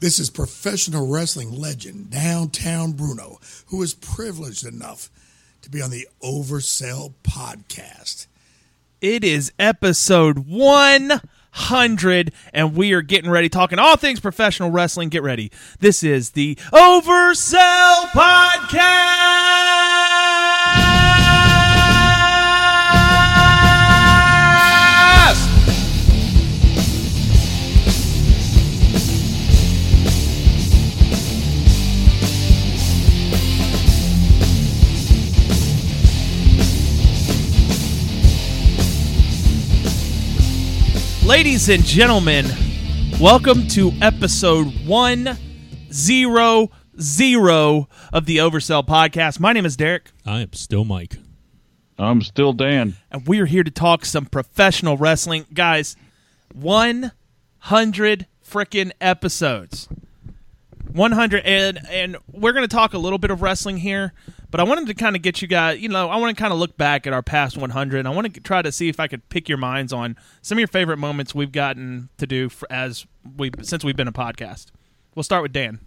This is professional wrestling legend Downtown Bruno, who is privileged enough to be on the Oversell podcast. It is episode 100, and we are getting ready talking all things professional wrestling. Get ready. This is the Oversell Podcast. Ladies and gentlemen, welcome to episode 100 of the Oversell Podcast. My name is Derick, I am still Mike. I'm still Dan. and we are here to talk some professional wrestling. Guys, 100 freaking episodes. 100 and and we're going to talk a little bit of wrestling here but i wanted to kind of get you guys you know i want to kind of look back at our past 100 and i want to try to see if i could pick your minds on some of your favorite moments we've gotten to do as we since we've been a podcast we'll start with dan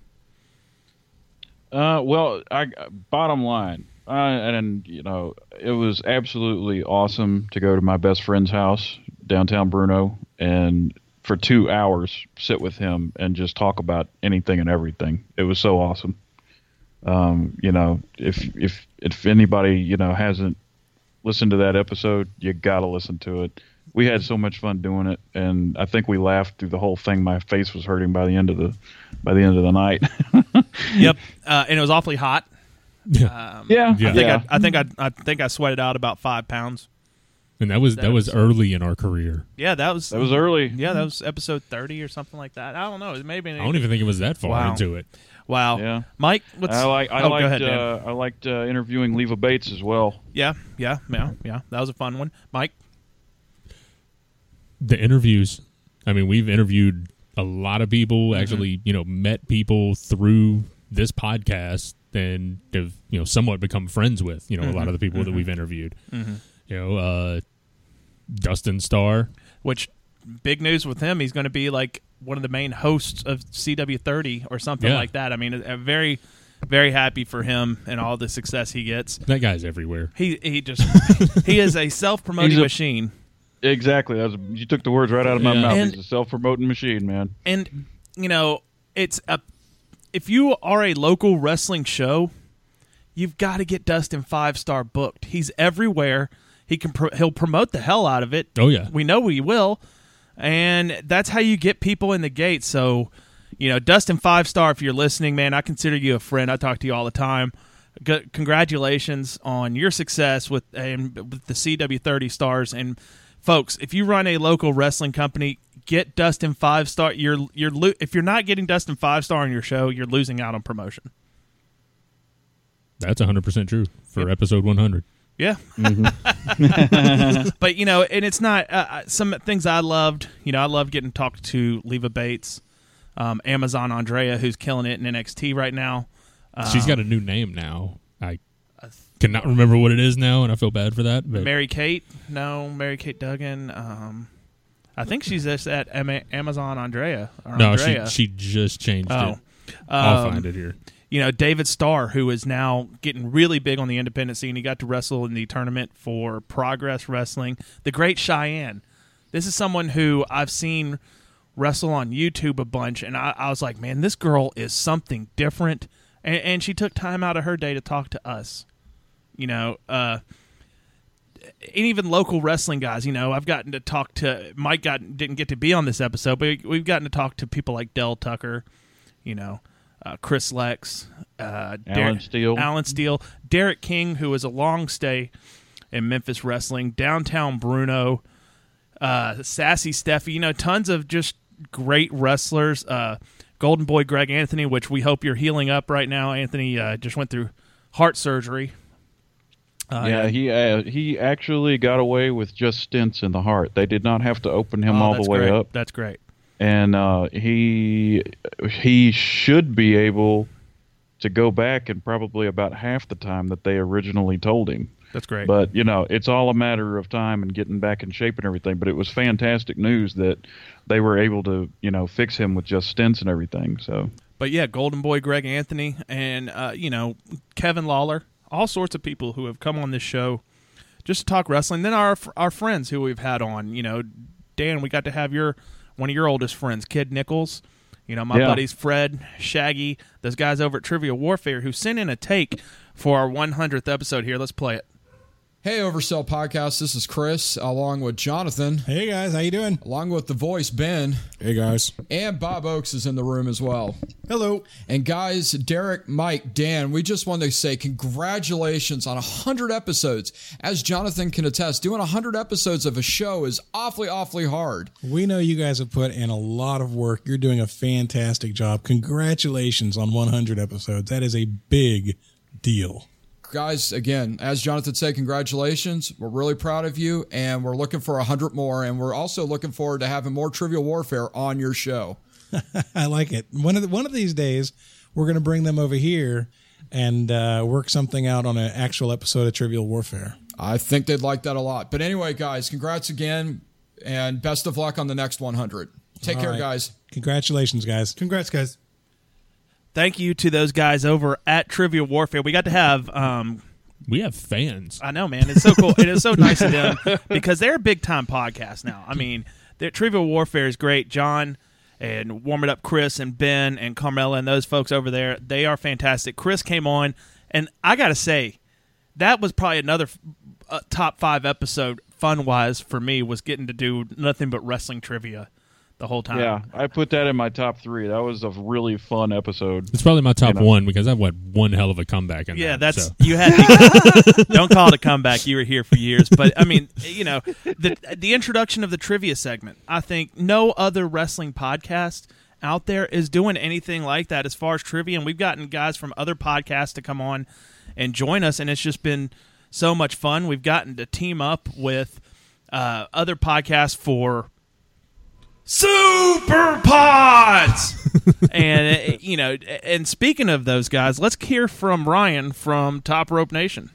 Uh, well, I bottom line, uh, and you know, it was absolutely awesome to go to my best friend's house downtown Bruno and for two hours sit with him and just talk about anything and everything. It was so awesome. Um, you know, if if if anybody you know hasn't listened to that episode, you got to listen to it. We had so much fun doing it, and I think we laughed through the whole thing. My face was hurting by the end of the by the end of the night. yep uh, and it was awfully hot Yeah. um, yeah, Yeah. i think yeah. I, I think I, I think i sweated out about five pounds and that was that, That was was- early in our career. yeah that was That was early. yeah that was episode 30 or something like that i don't know maybe I don't even think it was that far Wow. into it. Wow Yeah. mike what's I like. I oh, liked. go ahead, uh, I liked uh, interviewing Leva Bates as well. Yeah, yeah, yeah, yeah. That was a fun one. Mike, The interviews. I mean, we've interviewed a lot of people. Mm-hmm. Actually, you know, met people through this podcast and have you know somewhat become friends with. You know, a lot of the people that we've interviewed. Mm-hmm. You know, uh, Dustin Starr. which big news with him, he's going to be like one of the main hosts of CW30 or something Yeah. like that. I mean, a, a very, very happy for him and all the success he gets. That guy's everywhere. He he just he is a self promoting machine. Exactly. That was, you took the words right out of my Yeah. mouth. And- He's a self-promoting machine, man. and you know it's a if you are a local wrestling show you've got to get dustin five star booked he's everywhere he can pro- he'll promote the hell out of it Oh yeah. we know he will and that's how you get people in the gate. So you know dustin five star if you're listening man i consider you a friend. I talk to you all the time. G- congratulations on your success with, and with the cw30 stars. And folks if you run a local wrestling company get dustin five star. You're you're lo- if you're not getting dustin five star on your show you're losing out on promotion. That's 100% true for episode 100. Yeah. but you know, and it's not uh, uh, some things I loved. You know, I love getting talked to Leva Bates, um, Amazon Andrea, who's killing it in NXT right now. She's got a new name now. I cannot remember what it is now, and I feel bad for that. But Mary Kate. No, Mary Kate Duggan. Um, I think she's just at Amazon Andrea. Or no, Andrea. she she just changed Oh. it. I'll Um, find it here. You know, David Starr, who is now getting really big on the independent scene. He got to wrestle in the tournament for Progress Wrestling. The Great Cheyenne. This is someone who I've seen wrestle on YouTube a bunch, and I, I was like, man, this girl is something different. And, and she took time out of her day to talk to us. You know, uh, and even local wrestling guys. You know, I've gotten to talk to Mike. Got didn't get to be on this episode, but we've gotten to talk to people like Dell Tucker. You know, uh, Chris Lex, uh, Alan Steele. Alan Steele, Derek King, who was a long stay in Memphis wrestling, downtown Bruno, uh, Sassy Steffi. You know, tons of just great wrestlers. Uh, Golden Boy Greg Anthony, which we hope you're healing up right now. Anthony uh, just went through heart surgery. Uh, yeah, he uh, he actually got away with just stents in the heart. They did not have to open him oh, all the way great. up, That's great. And uh, he he should be able to go back in probably about half the time that they originally told him. That's great. But you know, it's all a matter of time and getting back in shape and everything. But it was fantastic news that they were able to, you know, fix him with just stents and everything. So But yeah, Golden Boy Greg Anthony and uh, you know Kevin Lawler, all sorts of people who have come on this show just to talk wrestling. Then our our friends who we've had on, you know, Dan, we got to have your one of your oldest friends, Kid Nichols. You know, my Yeah. buddies Fred, Shaggy, those guys over at Trivial Warfare who sent in a take for our 100th episode here. Let's play it. Hey, Oversell Podcast. This is Chris, along with Jonathan, Hey guys, how you doing? along with the voice Ben, Hey guys. and Bob Oakes is in the room as well. Hello. And guys, Derick, Mike, Dan, we just wanted to say congratulations on 100 episodes. As Jonathan can attest, doing 100 episodes of a show is awfully, awfully hard. We know you guys have put in a lot of work. You're doing a fantastic job. Congratulations on 100 episodes. That is a big deal. Guys, again, as Jonathan said, congratulations. We're really proud of you, and we're looking for 100 more. And we're also looking forward to having more Trivial Warfare on your show. I like it. One of the, one of these days, we're going to bring them over here and uh, work something out on an actual episode of Trivial Warfare. I think they'd like that a lot. But anyway, guys, congrats again and best of luck on the next 100. Take All care, right. guys. Congratulations, guys. Congrats, guys. Thank you to those guys over at Trivial Warfare. We got to have um, We have fans. I know, man. It's so cool. it is so nice of them because they're a big time podcast now. I mean, their Trivial Warfare is great. John and Warm It Up Chris and Ben and Carmela and those folks over there, they are fantastic. Chris came on, and I got to say, that was probably another uh, top five episode fun wise for me was getting to do nothing but wrestling trivia the whole time. yeah, I put that in my top three. That was a really fun episode. It's probably my top You know. one because I've had one hell of a comeback in Yeah, that. that's so. you had. To, don't call it a comeback. You were here for years, but I mean, you know, the the introduction of the trivia segment. I think no other wrestling podcast out there is doing anything like that as far as trivia, and we've gotten guys from other podcasts to come on and join us, and it's just been so much fun. We've gotten to team up with uh, other podcasts for Super Pods. and uh, you know, and speaking of those guys, let's hear from Ryan from Top Rope Nation.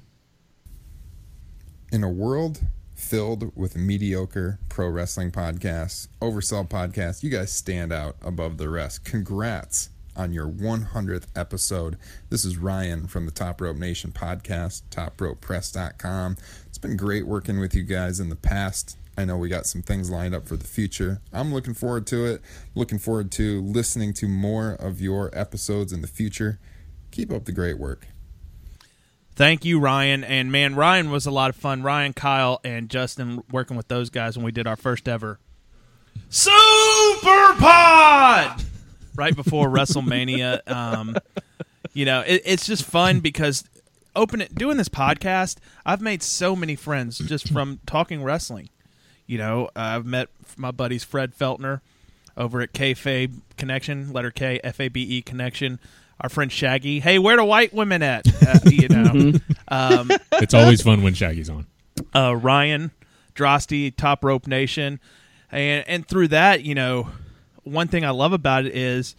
In a world filled with mediocre pro wrestling podcasts, oversell podcasts, you guys stand out above the rest. Congrats on your 100th episode. This is Ryan from the Top Rope Nation podcast, topropepress.com. It's been great working with you guys in the past. I know we got some things lined up for the future. I'm looking forward to it. Looking forward to listening to more of your episodes in the future. Keep up the great work. Thank you, Ryan. And man, Ryan was a lot of fun. Ryan, Kyle, and Justin working with those guys when we did our first ever Super Pod right before WrestleMania. Um, you know, it, it's just fun because open it doing this podcast. I've made so many friends just from talking wrestling. You know, I've met my buddies Fred Feltner over at Kayfabe Connection, letter K F A B E Connection. Our friend Shaggy. Hey, where the white women at? Uh, you know, um, It's always fun when Shaggy's on. uh, Ryan Drosty, Top Rope Nation, and and through that, you know, one thing I love about it is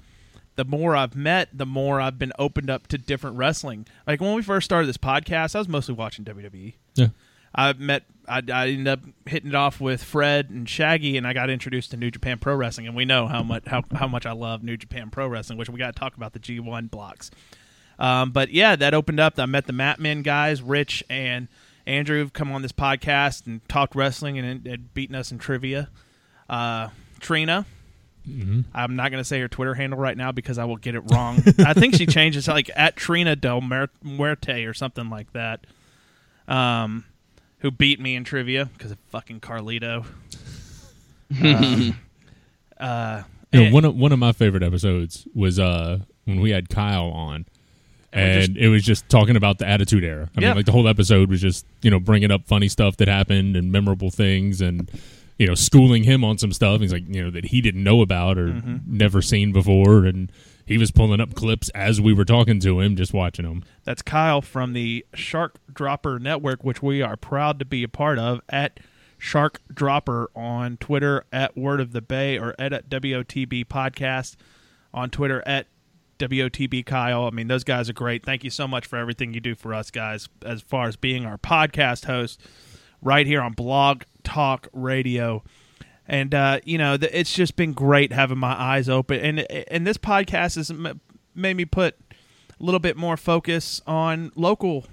the more I've met, the more I've been opened up to different wrestling. Like when we first started this podcast, I was mostly watching WWE. Yeah. I met, I, I ended up hitting it off with Fred and Shaggy, and I got introduced to New Japan Pro Wrestling, and we know how much how, how much I love New Japan Pro Wrestling, which we got to talk about the G one blocks. Um, but yeah, that opened up. I met the Mat Men guys, Rich and Andrew, have come on this podcast and talked wrestling and, and beaten us in trivia. Uh, Trina, I'm not going to say her Twitter handle right now because I will get it wrong. I think she changes like at Trina Del Muerte or something like that. Um, who beat me in trivia because of fucking Carlito. Um, uh, You know, and- one of one of my favorite episodes was uh when we had Kyle on, And we and it was just talking about the Attitude Era. I Yeah. mean, like the whole episode was just you know bringing up funny stuff that happened and memorable things, and you know schooling him on some stuff. He's like you know that he didn't know about or Mm-hmm. never seen before, and he was pulling up clips as we were talking to him, just watching them. That's Kyle from the Shark Dropper Network, which we are proud to be a part of at Shark Dropper on Twitter at Word of the Bay or at, at WOTB Podcast on Twitter at WOTB Kyle. I mean, those guys are great. Thank you so much for everything you do for us guys, as far as being our podcast host right here on Blog Talk Radio. And uh, you know, th- it's just been great having my eyes open, and and this podcast has made me put a little bit more focus on local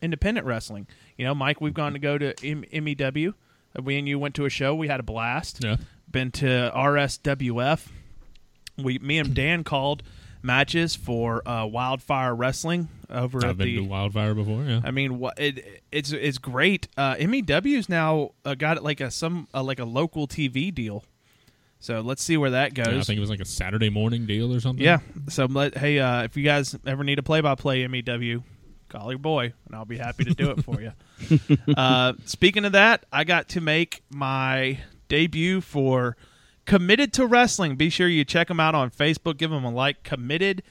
independent wrestling. You know, Mike, we've gone to go to M- MEW. We and you went to a show. We had a blast. Yeah. Been to RSWF. We, me and Dan called matches for uh, Wildfire Wrestling over I've at been the. to Wildfire before. Yeah. I mean, what it, it's it's great. Uh, MEW's now uh, got like a some uh, like a local TV deal. So let's see where that goes. Yeah, I think it was like a Saturday morning deal or something. Yeah. So let hey, uh, if you guys ever need a play-by-play MEW, call your boy, and I'll be happy to do it for you. uh, speaking of that, I got to make my debut for Committed to Wrestling. Be sure you check them out on Facebook. Give them a like. Committed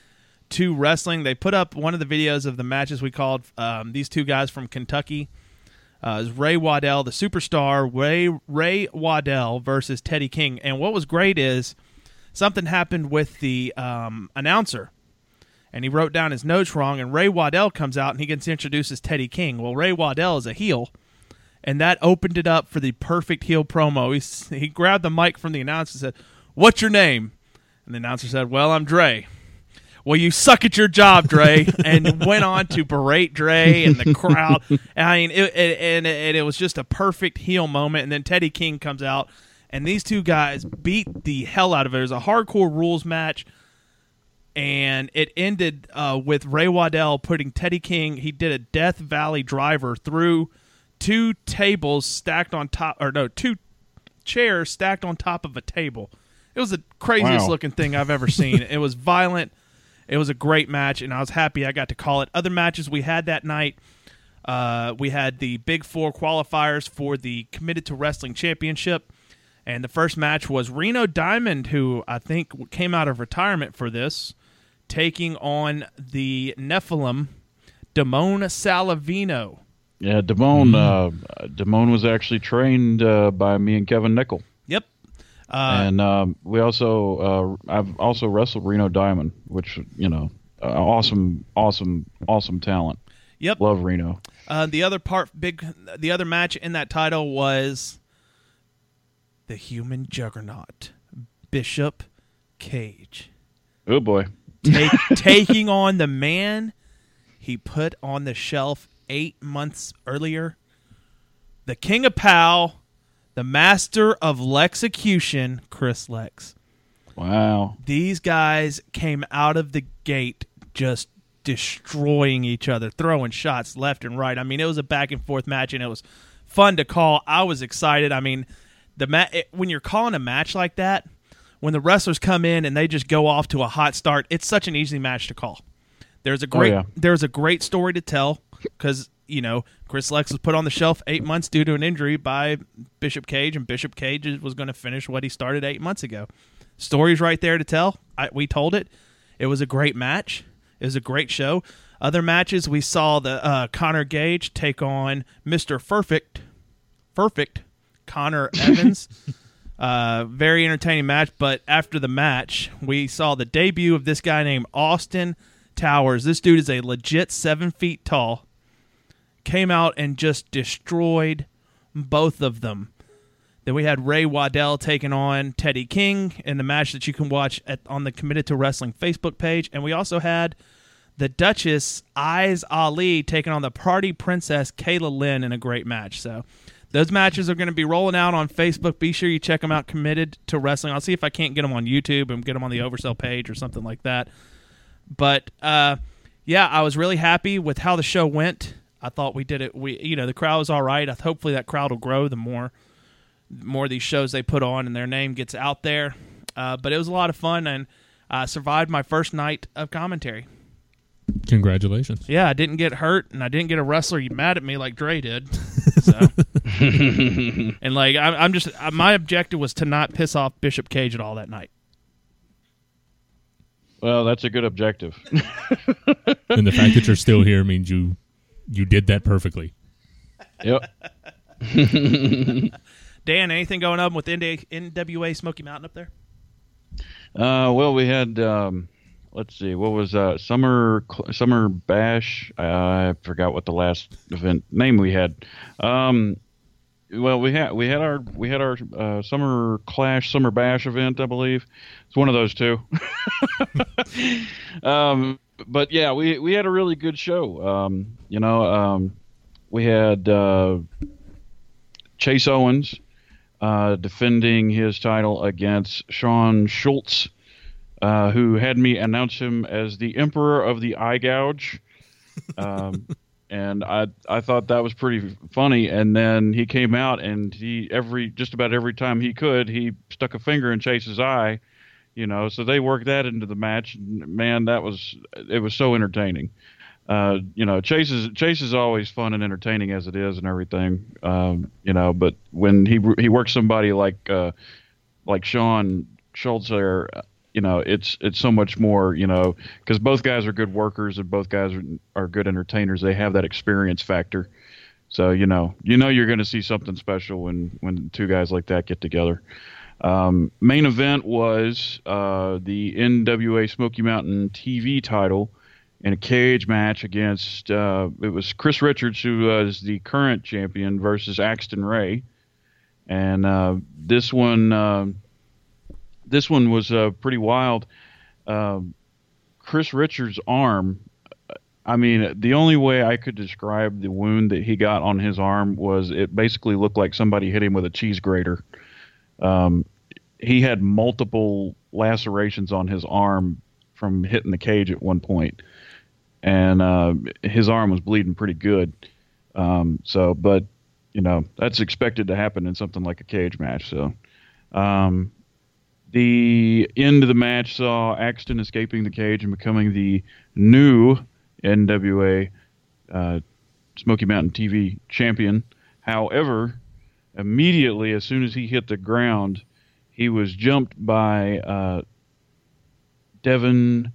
to Wrestling. They put up one of the videos of the matches we called um, these two guys from Kentucky. Uh, was Ray Waddell, the superstar, Ray Ray Waddell versus Teddy King. And what was great is something happened with the um, announcer, and he wrote down his notes wrong. And Ray Waddell comes out and he gets introduced as Teddy King. Well, Ray Waddell is a heel, and that opened it up for the perfect heel promo. He he grabbed the mic from the announcer and said, "What's your name?" And the announcer said, "Well, I'm Dre." Well, you suck at your job, Dre, and went on to berate Dre and the crowd. I mean, it, it, and, and it was just a perfect heel moment. And then Teddy King comes out, and these two guys beat the hell out of it. It was a hardcore rules match, and it ended uh, with Ray Waddell putting Teddy King. He did a Death Valley driver through two tables stacked on top, or no, two chairs stacked on top of a table. It was the craziest Wow. looking thing I've ever seen. it was violent. It was a great match, and I was happy I got to call it. Other matches we had that night, uh, we had the Big Four qualifiers for the Committed to Wrestling Championship, and the first match was Reno Diamond, who I think came out of retirement for this, taking on the Nephilim, Damone Salavino. Yeah, Damone. Uh, Damone was actually trained uh, by me and Kevin Nickel, Yep. Uh, and um, we also uh, I've also wrestled Reno Diamond, which you know, uh, awesome, awesome, awesome talent. Yep. Love Reno. Uh, the other part, big, the other match in that title was the Human Juggernaut, Bishop Cage, Oh boy. take, taking on the man he put on the shelf eight months earlier, the King of Pow, the Master of Lexecution, Chris Lex. Wow. These guys came out of the gate just destroying each other, throwing shots left and right. I mean, it was a back and forth match, and it was fun to call. I was excited. I mean, the ma- it, when you're calling a match like that, when the wrestlers come in and they just go off to a hot start, it's such an easy match to call. There's a oh, great yeah. there's a great story to tell because you know Chris Lex was put on the shelf eight months due to an injury by Bishop Cage, and Bishop Cage was going to finish what he started eight months ago. Story's right there to tell. I, we told it. It was a great match. It was a great show. Other matches we saw the uh, Connor Gage take on Mister Perfect, Perfect Connor Evans. uh, very entertaining match. But after the match, we saw the debut of this guy named Austin Towers. This dude is a legit seven feet tall. Came out and just destroyed both of them. Then we had Ray Waddell taking on Teddy King in the match that you can watch at, on the Committed to Wrestling Facebook page. And we also had the Duchess Eyes Ali taking on the Party Princess Kayla Lynn in a great match. So those matches are going to be rolling out on Facebook. Be sure you check them out. Committed to Wrestling. I'll see if I can't get them on YouTube and get them on the Oversell page or something like that. But uh, yeah, I was really happy with how the show went. I thought we did it. We you know the crowd was all right. I- Hopefully that crowd will grow the more more of these shows they put on and their name gets out there. Uh, but it was a lot of fun and I survived my first night of commentary. Congratulations. Yeah, I didn't get hurt and I didn't get a wrestler mad at me like Dre did. So, and like I'm, I'm just uh, my objective was to not piss off Bishop Cage at all that night. Well, that's a good objective. and the fact that you're still here means you you did that perfectly. yep. Dan, anything going on with NWA Smoky Mountain up there? Uh, well, we had um, let's see, what was uh, summer summer bash? I forgot what the last event name we had. Um, well, we had we had our we had our uh, summer clash summer bash event, I believe. It's one of those two. um, but yeah, we we had a really good show. Um, you know, um, we had uh, Chase Owens uh, defending his title against Sean Schultz, uh, who had me announce him as the Emperor of the Eye Gouge. Um, and I I thought that was pretty funny. And then he came out and he every just about every time he could he stuck a finger in Chase's eye, you know. So they worked that into the match. Man, that was it was so entertaining. Uh, you know, Chase is Chase is always fun and entertaining as it is and everything. Um, you know, but when he he works somebody like uh, like Sean Schultz there, you know, it's it's so much more. You know, because both guys are good workers and both guys are, are good entertainers. They have that experience factor. So you know, you know, you're going to see something special when when two guys like that get together. Um, main event was uh, the NWA Smoky Mountain TV title in a cage match against uh, it was Chris Richards who was the current champion versus Axton Ray, and uh, this one uh, this one was uh, pretty wild. Um, Chris Richards' arm. I mean, the only way I could describe the wound that he got on his arm was it basically looked like somebody hit him with a cheese grater. Um, he had multiple lacerations on his arm from hitting the cage at one point and uh, his arm was bleeding pretty good. Um, so, but you know that's expected to happen in something like a cage match. So, um, the end of the match saw Axton escaping the cage and becoming the new NWA uh, Smoky Mountain TV champion. However, immediately as soon as he hit the ground, he was jumped by uh, Devin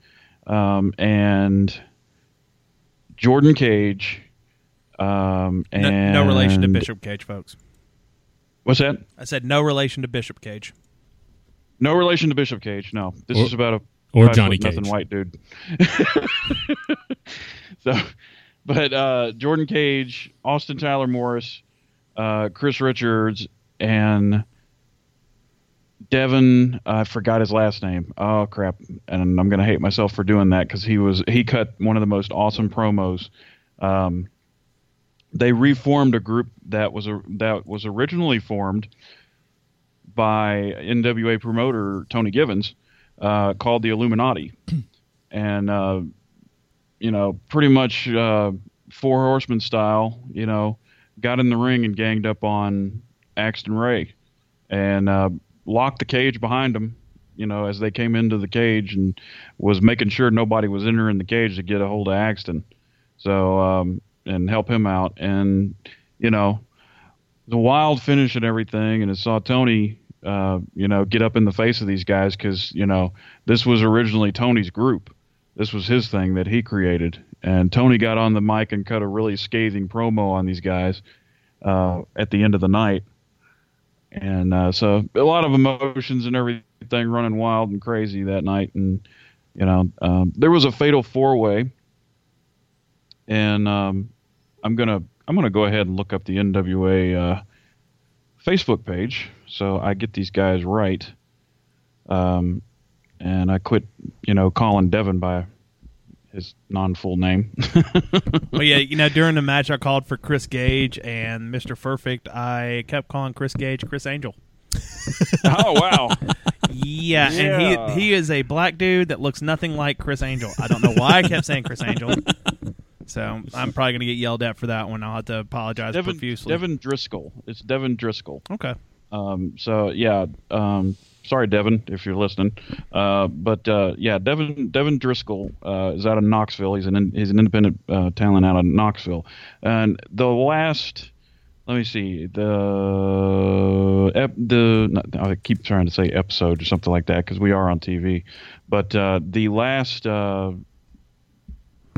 um, and Jordan Cage. Um, No, and no relation to Bishop Cage, folks. What's that? I said no relation to Bishop Cage. No relation to Bishop Cage. No, this Or- is about a or Johnny foot nothing white dude. so, but uh, Jordan Cage, Austin Tyler Morris, uh, Chris Richards, and Devin. I forgot his last name. Oh crap! And I'm gonna hate myself for doing that because he was he cut one of the most awesome promos. Um, they reformed a group that was a, that was originally formed by NWA promoter Tony Givens uh, called the Illuminati, and uh, you know, pretty much uh, four horsemen style. You know, got in the ring and ganged up on Axton Ray, and uh, locked the cage behind him. You know, as they came into the cage and was making sure nobody was entering the cage to get a hold of Axton, so um, and help him out. And you know, the wild finish and everything, and it saw Tony, uh, you know, get up in the face of these guys because you know this was originally Tony's group. This was his thing that he created, and Tony got on the mic and cut a really scathing promo on these guys uh, at the end of the night. And uh, so a lot of emotions and everything running wild and crazy that night, and you know, um, there was a fatal four way, and um, I'm gonna I'm gonna go ahead and look up the NWA uh, Facebook page so I get these guys right. Um, and I quit, you know, calling Devin by his non-full name. But yeah, you know, during the match, I called for Chris Gage and Mr. Perfect. I kept calling Chris Gage Criss Angel. oh wow! Yeah, Yeah. and he he is a black dude that looks nothing like Criss Angel. I don't know why I kept saying Criss Angel. So I'm probably gonna get yelled at for that one. I'll have to apologize Devin, profusely. Devin Driscoll. It's Devin Driscoll. Okay. Um, so yeah, um, sorry, Devin, if you're listening. Uh, but uh, yeah, Devin Devin Driscoll uh, is out of Knoxville. He's an he's an independent uh, talent out of Knoxville. And the last, let me see, the ep, the not, I keep trying to say episode or something like that because we are on TV. But uh, the last uh,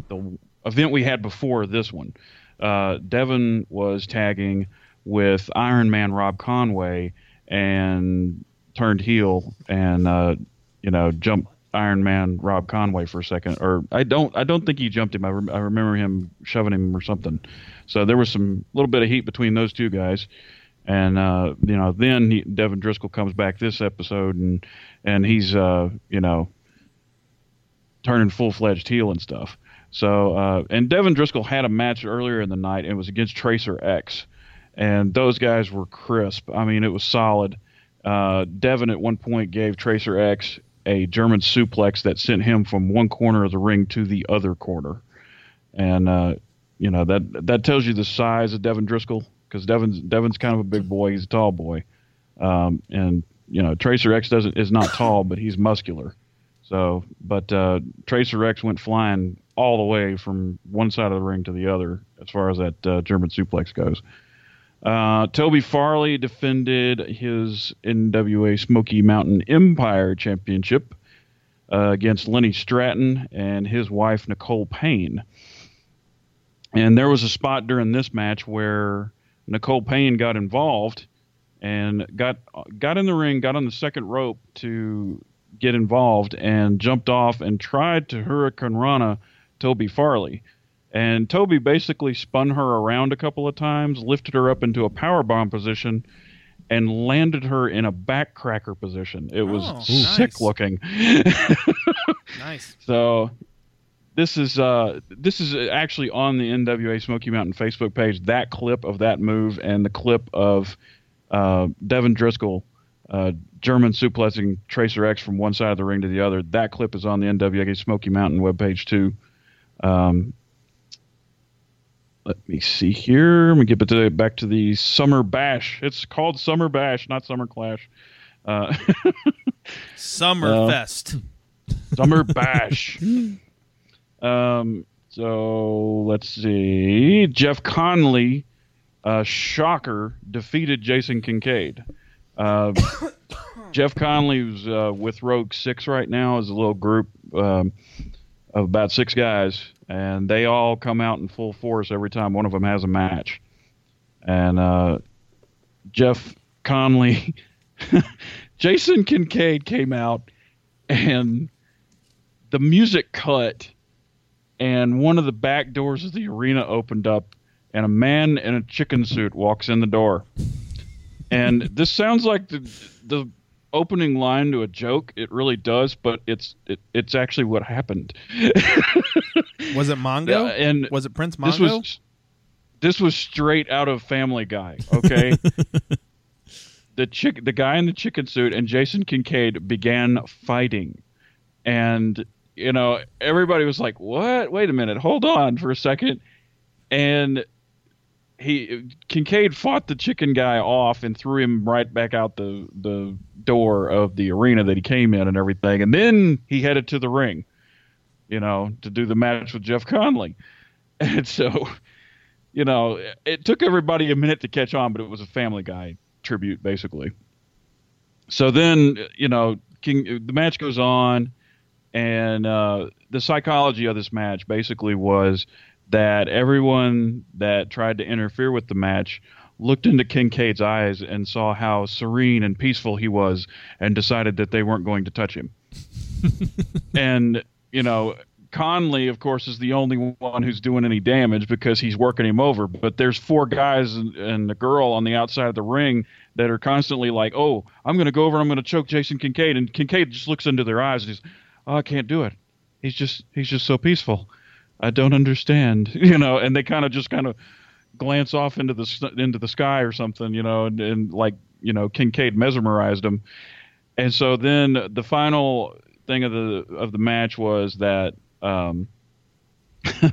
the event we had before this one, Devin was tagging with Iron Man Rob Conway and turned heel and uh, you know jumped Iron Man Rob Conway for a second, or I don't I don't think he jumped him. I, rem- I remember him shoving him or something. So there was some little bit of heat between those two guys, and uh, you know then he, Devin Driscoll comes back this episode and and he's uh, you know turning full fledged heel and stuff. So uh, and Devin Driscoll had a match earlier in the night and it was against Tracer X, and those guys were crisp. I mean it was solid. Uh, Devin at one point gave Tracer X a German suplex that sent him from one corner of the ring to the other corner, and uh, you know that that tells you the size of Devin Driscoll because Devin's Devin's kind of a big boy. He's a tall boy, um, and you know Tracer X doesn't is not tall, but he's muscular. So, but uh, Tracer X went flying all the way from one side of the ring to the other as far as that uh, German suplex goes. Uh, Toby Farley defended his NWA Smoky Mountain Empire Championship uh, against Lenny Stratton and his wife Nicole Payne. And there was a spot during this match where Nicole Payne got involved and got got in the ring, got on the second rope to get involved, and jumped off and tried to Hurricanrana Toby Farley. And Toby basically spun her around a couple of times, lifted her up into a power bomb position, and landed her in a backcracker position. It was Oh, sick nice. looking. Nice. So this is uh, this is actually on the NWA Smoky Mountain Facebook page. That clip of that move and the clip of uh, Devin Driscoll uh, German suplexing Tracer X from one side of the ring to the other. That clip is on the NWA Smoky Mountain webpage too. Um, let me see here. Let me get back to, back to the Summer Bash. It's called Summer Bash, not Summer Clash. Uh, Summerfest. Summer Bash. um, so let's see. Jeff Conley, uh, shocker, defeated Jason Kincaid. Uh, Jeff Conley was uh, with Rogue Six right now is a little group um, of about six guys, and they all come out in full force every time one of them has a match. And uh, Jeff Conley, Jason Kincaid came out and the music cut and one of the back doors of the arena opened up and a man in a chicken suit walks in the door. And this sounds like the the opening line to a joke. It really does but it's it, it's actually what happened Was it Mongo? Yeah, and was it Prince Mongo? this was this was straight out of Family Guy. Okay, the chick, the guy in the chicken suit, and Jason Kincaid began fighting, and you know everybody was like, "What? Wait a minute, hold on for a second. and he Kincaid fought the chicken guy off and threw him right back out the the door of the arena that he came in and everything, and then he headed to the ring, you know, to do the match with Jeff Conley, and so you know, it took everybody a minute to catch on, but it was a Family Guy tribute, basically. So then, you know, King, the match goes on, and uh, the psychology of this match basically was that everyone that tried to interfere with the match looked into Kincaid's eyes and saw how serene and peaceful he was, and decided that they weren't going to touch him. and you know, Conley, of course, is the only one who's doing any damage because he's working him over. But there's four guys and, a girl on the outside of the ring that are constantly like, "Oh, I'm going to go over. I'm going to choke Jason Kincaid," and Kincaid just looks into their eyes and he's, "Oh, I can't do it. He's just he's just so peaceful. I don't understand, you know." And they kind of just kind of glance off into the into the sky or something, you know, and, and like you know, Kincaid mesmerized him. And so then the final thing of the of the match was that um,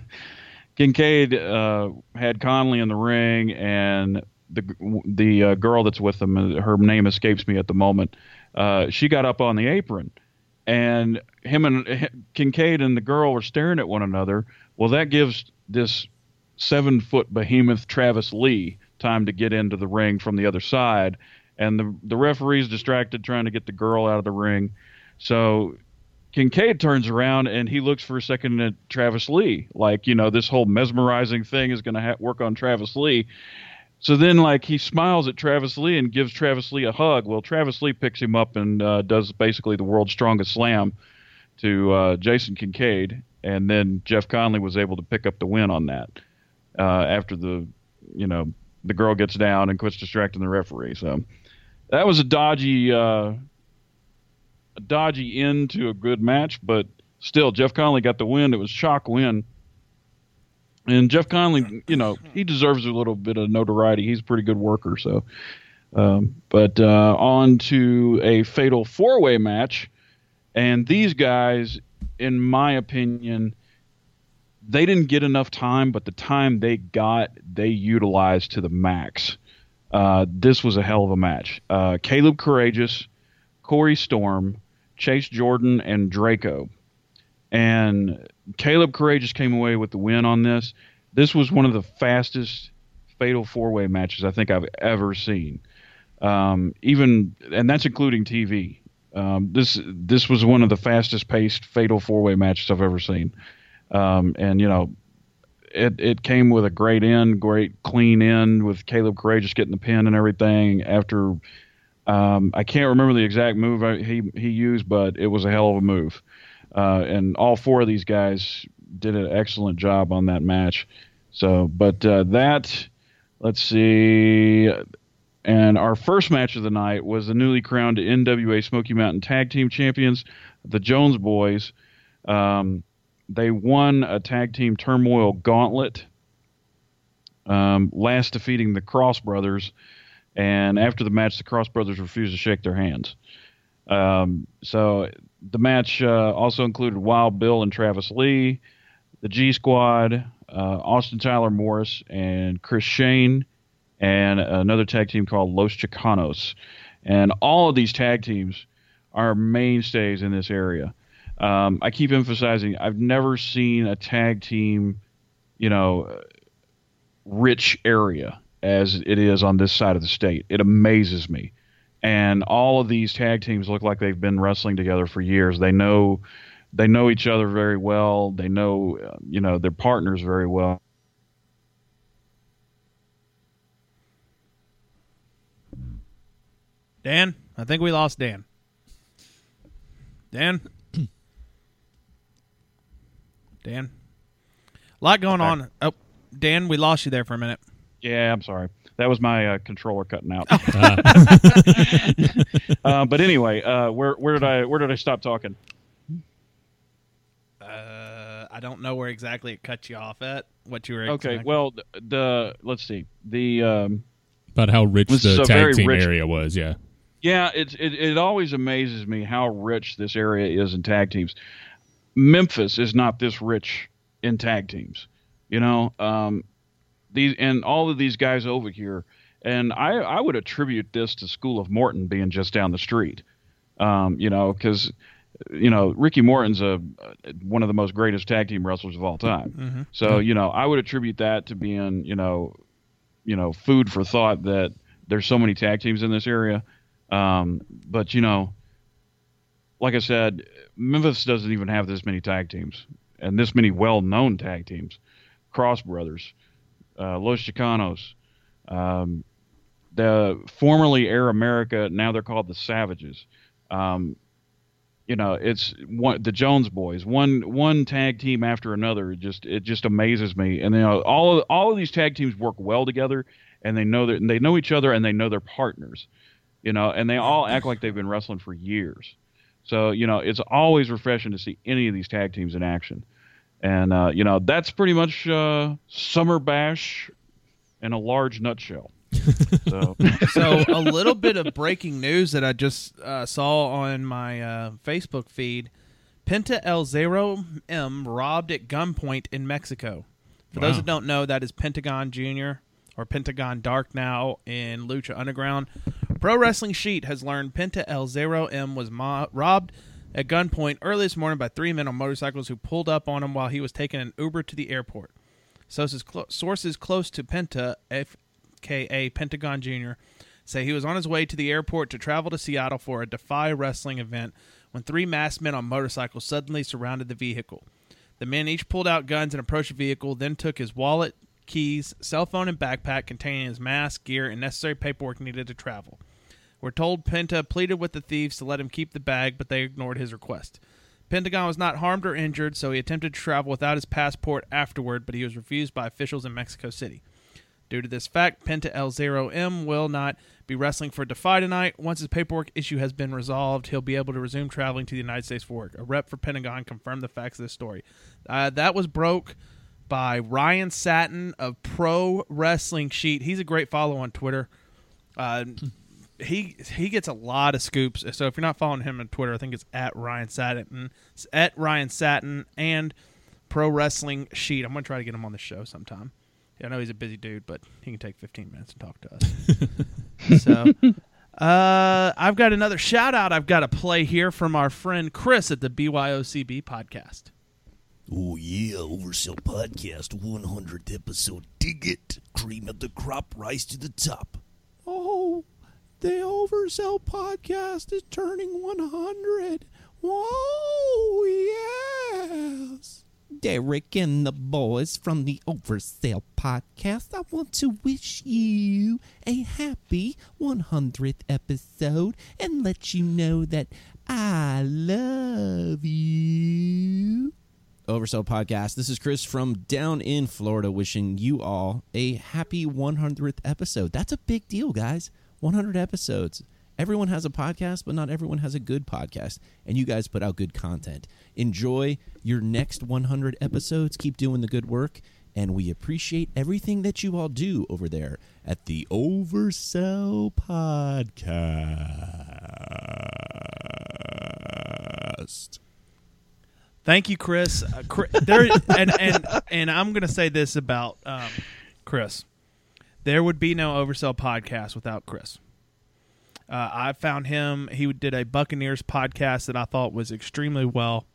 Kincaid uh, had Conley in the ring, and the the uh, girl that's with him, her name escapes me at the moment. Uh, she got up on the apron, and him and Kincaid and the girl were staring at one another. Well, that gives this seven foot behemoth Travis Lee time to get into the ring from the other side, and the the referee's distracted trying to get the girl out of the ring. So Kincaid turns around and he looks for a second at Travis Lee, like you know this whole mesmerizing thing is going to ha- work on Travis Lee. So then, like he smiles at Travis Lee and gives Travis Lee a hug. Well, Travis Lee picks him up and uh, does basically the world's strongest slam to uh, Jason Kincaid, and then Jeff Conley was able to pick up the win on that uh, after the you know the girl gets down and quits distracting the referee. So that was a dodgy uh, dodgy end to a good match, but still Jeff Conley got the win. It was shock win. And Jeff Conley, you know, he deserves a little bit of notoriety. He's a pretty good worker. So, um, but uh, on to a fatal four way match. And these guys, in my opinion, they didn't get enough time, but the time they got, they utilized to the max. Uh, this was a hell of a match. Uh, Caleb Courageous, Corey Storm, Chase Jordan, and Draco. And Caleb Courageous came away with the win on this. This was one of the fastest fatal four way matches I think I've ever seen. Um, even and that's including TV. Um, this this was one of the fastest paced fatal four way matches I've ever seen. Um, and you know, it it came with a great end, great clean end with Caleb Courageous getting the pin and everything. After um, I can't remember the exact move he he used, but it was a hell of a move. Uh, and all four of these guys did an excellent job on that match. So, but uh, that, let's see, and our first match of the night was the newly crowned NWA Smoky Mountain Tag Team Champions, the Jones Boys. Um, they won a tag team turmoil gauntlet, um, last defeating the Cross Brothers. And after the match, the Cross Brothers refused to shake their hands. Um, so the match uh, also included Wild Bill and Travis Lee, the G Squad, uh, Austin Tyler Morris, and Chris Shane, and another tag team called Los Chicanos. And all of these tag teams are mainstays in this area. Um, I keep emphasizing I've never seen a tag team, you know, rich area as it is on this side of the state. It amazes me and all of these tag teams look like they've been wrestling together for years. They know they know each other very well. They know uh, you know their partners very well. Dan, I think we lost Dan. Dan. Dan. A lot going on. Oh, Dan, we lost you there for a minute. Yeah, I'm sorry. That was my uh, controller cutting out. uh, but anyway, uh, where where did I where did I stop talking? Uh, I don't know where exactly it cut you off at. What you were Okay, well the, the let's see the um, About how rich the tag team rich- area was, yeah. Yeah, it's it, it always amazes me how rich this area is in tag teams. Memphis is not this rich in tag teams. You know, um, these and all of these guys over here, and I I would attribute this to School of Morton being just down the street. Um, you know, because you know Ricky Morton's a one of the most greatest tag team wrestlers of all time. So you know, I would attribute that to being you know, you know, food for thought that there's so many tag teams in this area. Um, but you know, like I said, Memphis doesn't even have this many tag teams and this many well-known tag teams. Cross Brothers, uh, Los Chicanos, um, the formerly Air America, now they're called the Savages. Um, you know, it's one the Jones Boys, one one tag team after another. It just it just amazes me. And you know, all of, all of these tag teams work well together, and they know that they know each other, and they know their partners. You know, and they all act like they've been wrestling for years. So you know, it's always refreshing to see any of these tag teams in action. And uh, you know, that's pretty much uh, Summer Bash in a large nutshell. so so a little bit of breaking news that I just uh, saw on my uh, Facebook feed: Penta El Zero M robbed at gunpoint in Mexico. For those Wow. that don't know, that is Pentagon Junior or Pentagon Dark now in Lucha Underground. Pro Wrestling Sheet has learned Penta El Zero M was mo- robbed at gunpoint early this morning by three men on motorcycles who pulled up on him while he was taking an Uber to the airport. Sources, sources close to Penta, FKA Pentagon Jr., say he was on his way to the airport to travel to Seattle for a Defy Wrestling event when three masked men on motorcycles suddenly surrounded the vehicle. The men each pulled out guns and approached the vehicle, then took his wallet, keys, cell phone, and backpack containing his mask, gear, and necessary paperwork needed to travel. We're told Penta pleaded with the thieves to let him keep the bag, but they ignored his request. Pentagon was not harmed or injured, so he attempted to travel without his passport afterward, but he was refused by officials in Mexico City. Due to this fact, Penta El Zero M will not be wrestling for Defy tonight. Once his paperwork issue has been resolved, he'll be able to resume traveling to the United States for work. A rep for Pentagon confirmed the facts of this story. Uh, that was broke by Ryan Satin of Pro Wrestling Sheet. He's a great follow on Twitter. Uh, he he gets a lot of scoops. So if you're not following him on Twitter, I think it's at Ryan Satin. It's at Ryan Satin and Pro Wrestling Sheet. I'm gonna try to get him on the show sometime. I know he's a busy dude, but he can take 15 minutes to talk to us. so, uh, I've got another shout out I've got a play here from our friend Chris at the BYOCB podcast. Oh yeah, Oversell Podcast 100th episode. Dig it. Cream of the crop, rise to the top. Oh, the Oversell podcast is turning 100. Whoa, yes. Derick and the boys from the Oversell podcast, I want to wish you a happy 100th episode and let you know that I love you. Oversell Podcast. This is Chris from down in Florida wishing you all a happy 100th episode. That's a big deal, guys. 100 episodes. Everyone has a podcast, but not everyone has a good podcast. And you guys put out good content. Enjoy your next 100 episodes. Keep doing the good work. And we appreciate everything that you all do over there at the Oversell Podcast. Thank you, Chris. Uh, Chris there and and and I'm going to say this about um, Chris. There would be no Oversell podcast without Chris. Uh, I found him. He did a Buccaneers podcast that I thought was extremely well,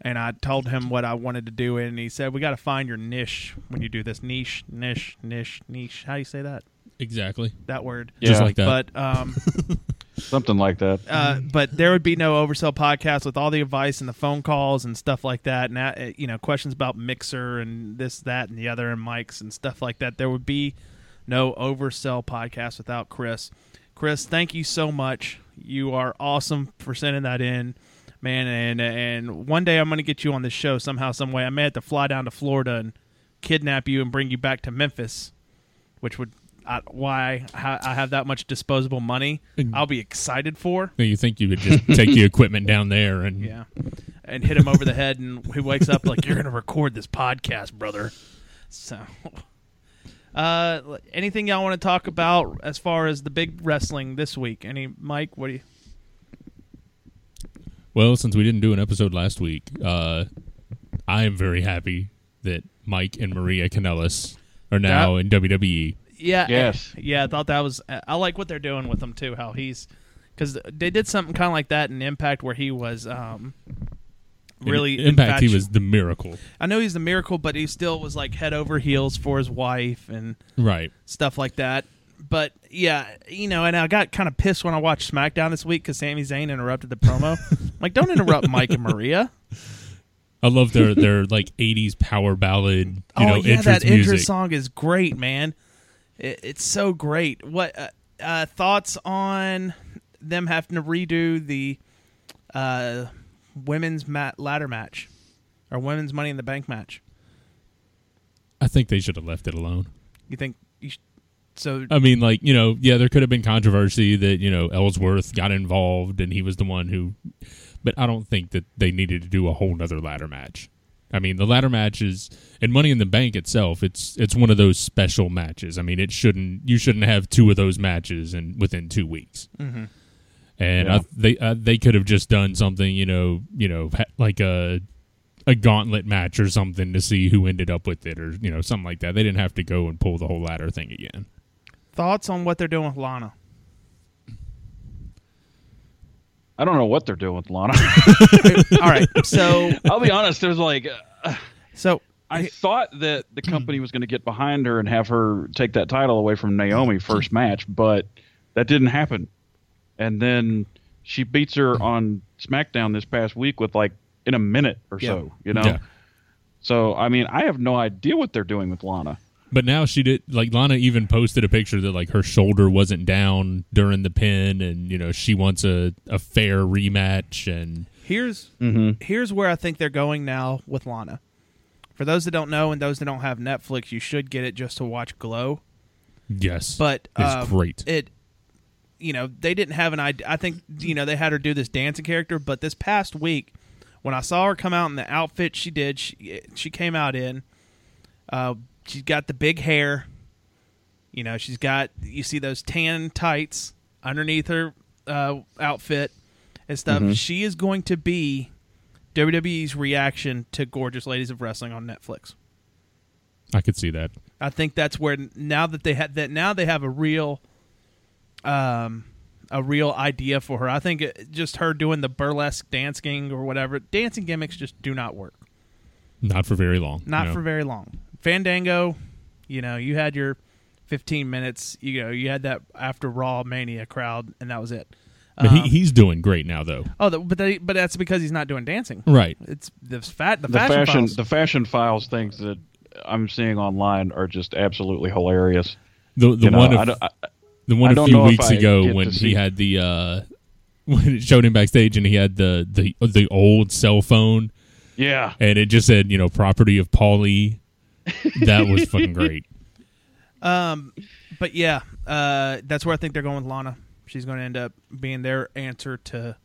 and I told him what I wanted to do, and he said, "We got to find your niche when you do this niche, niche, niche, niche." How do you say that? Exactly. That word, Just Yeah. like that. But um, Something like that. uh, but there would be no oversell podcast with all the advice and the phone calls and stuff like that, and that, uh, you know questions about mixer and this, that, and the other, and mics and stuff like that. There would be no oversell podcast without Chris. Chris, thank you so much. You are awesome for sending that in, man. And and one day I'm going to get you on this show somehow, some way. I may have to fly down to Florida and kidnap you and bring you back to Memphis, which would. I, why I I have that much disposable money? I'll be excited for. You think you would just take the equipment down there and Yeah. And hit him over the head, and he wakes up like, You're going to record this podcast, brother. So, uh, anything y'all want to talk about as far as the big wrestling this week? Any, Mike, what do you. Well, since we didn't do an episode last week, uh, I am very happy that Mike and Maria Kanellis are now in E. WWE. Yeah. Yes. Yeah, I thought that was. I like what they're doing with him, too. How he's. Because they did something kind of like that in Impact where he was. um Really, in Impact, he was the miracle. I know he's the miracle, but he still was like head over heels for his wife and Right. stuff like that. But yeah, you know, and I got kind of pissed when I watched SmackDown this week because Sami Zayn interrupted the promo. Like, don't interrupt Mike and Maria. I love their their like '80s power ballad. You oh know, yeah, entrance that music. intro song is great, man. It, it's so great. What uh, uh, thoughts on them having to redo the uh, women's mat- ladder match or women's Money in the Bank match? I think they should have left it alone. You think? You sh- so I mean, like you know, yeah, there could have been controversy that you know Ellsworth got involved and he was the one who, but I don't think that they needed to do a whole nother ladder match. I mean, the ladder matches and Money in the Bank itself, it's it's one of those special matches. I mean, it shouldn't you shouldn't have two of those matches in within two weeks. Mm-hmm. And Yeah. I, they uh, they could have just done something, you know, you know, ha- like a a gauntlet match or something to see who ended up with it, or you know, something like that. They didn't have to go and pull the whole ladder thing again. thoughts on what they're doing with Lana? I don't know what they're doing with Lana. All right, so I'll be honest. There's like, uh, so I thought that the company was going to get behind her and have her take that title away from Naomi first match, but that didn't happen. And then she beats her on SmackDown this past week with like in a minute or so, you know. Yeah. So I mean, I have no idea what they're doing with Lana. But now she did like Lana even posted a picture that like her shoulder wasn't down during the pin, and you know she wants a, a fair rematch, and Here's Mhm. here's where I think they're going now with Lana. For those that don't know and those that don't have Netflix, you should get it just to watch Glow. Yes, But it's um, great. It, you know, they didn't have an idea. I think you know they had her do this dancing character, but this past week, when I saw her come out in the outfit she did, she she came out in. Uh, she's got the big hair. You know, she's got you see those tan tights underneath her uh, outfit and stuff. Mhm. She is going to be WWE's reaction to Gorgeous Ladies of Wrestling on Netflix. I could see that. I think that's where now that they had that now they have a real, um, a real idea for her. I think it, just her doing the burlesque dancing or whatever dancing gimmicks just do not work. Not for very long. Not no. for very long. Fandango, you know, you had your fifteen minutes. You know, you had that after Raw Mania crowd, and that was it. But Um, he, he's doing great now, though. oh, the, but they, but that's because he's not doing dancing. Right. It's the fat the, the fashion, fashion, files. the fashion files things that I'm seeing online are just absolutely hilarious. The the You know, one I of, don't- I- the one a few weeks ago when he see- had the uh when it showed him backstage and he had the the the old cell phone Yeah, and it just said you know property of Paulie. That was fucking great. Um, but yeah, uh, that's where I think they're going with Lana. She's going to end up being their answer to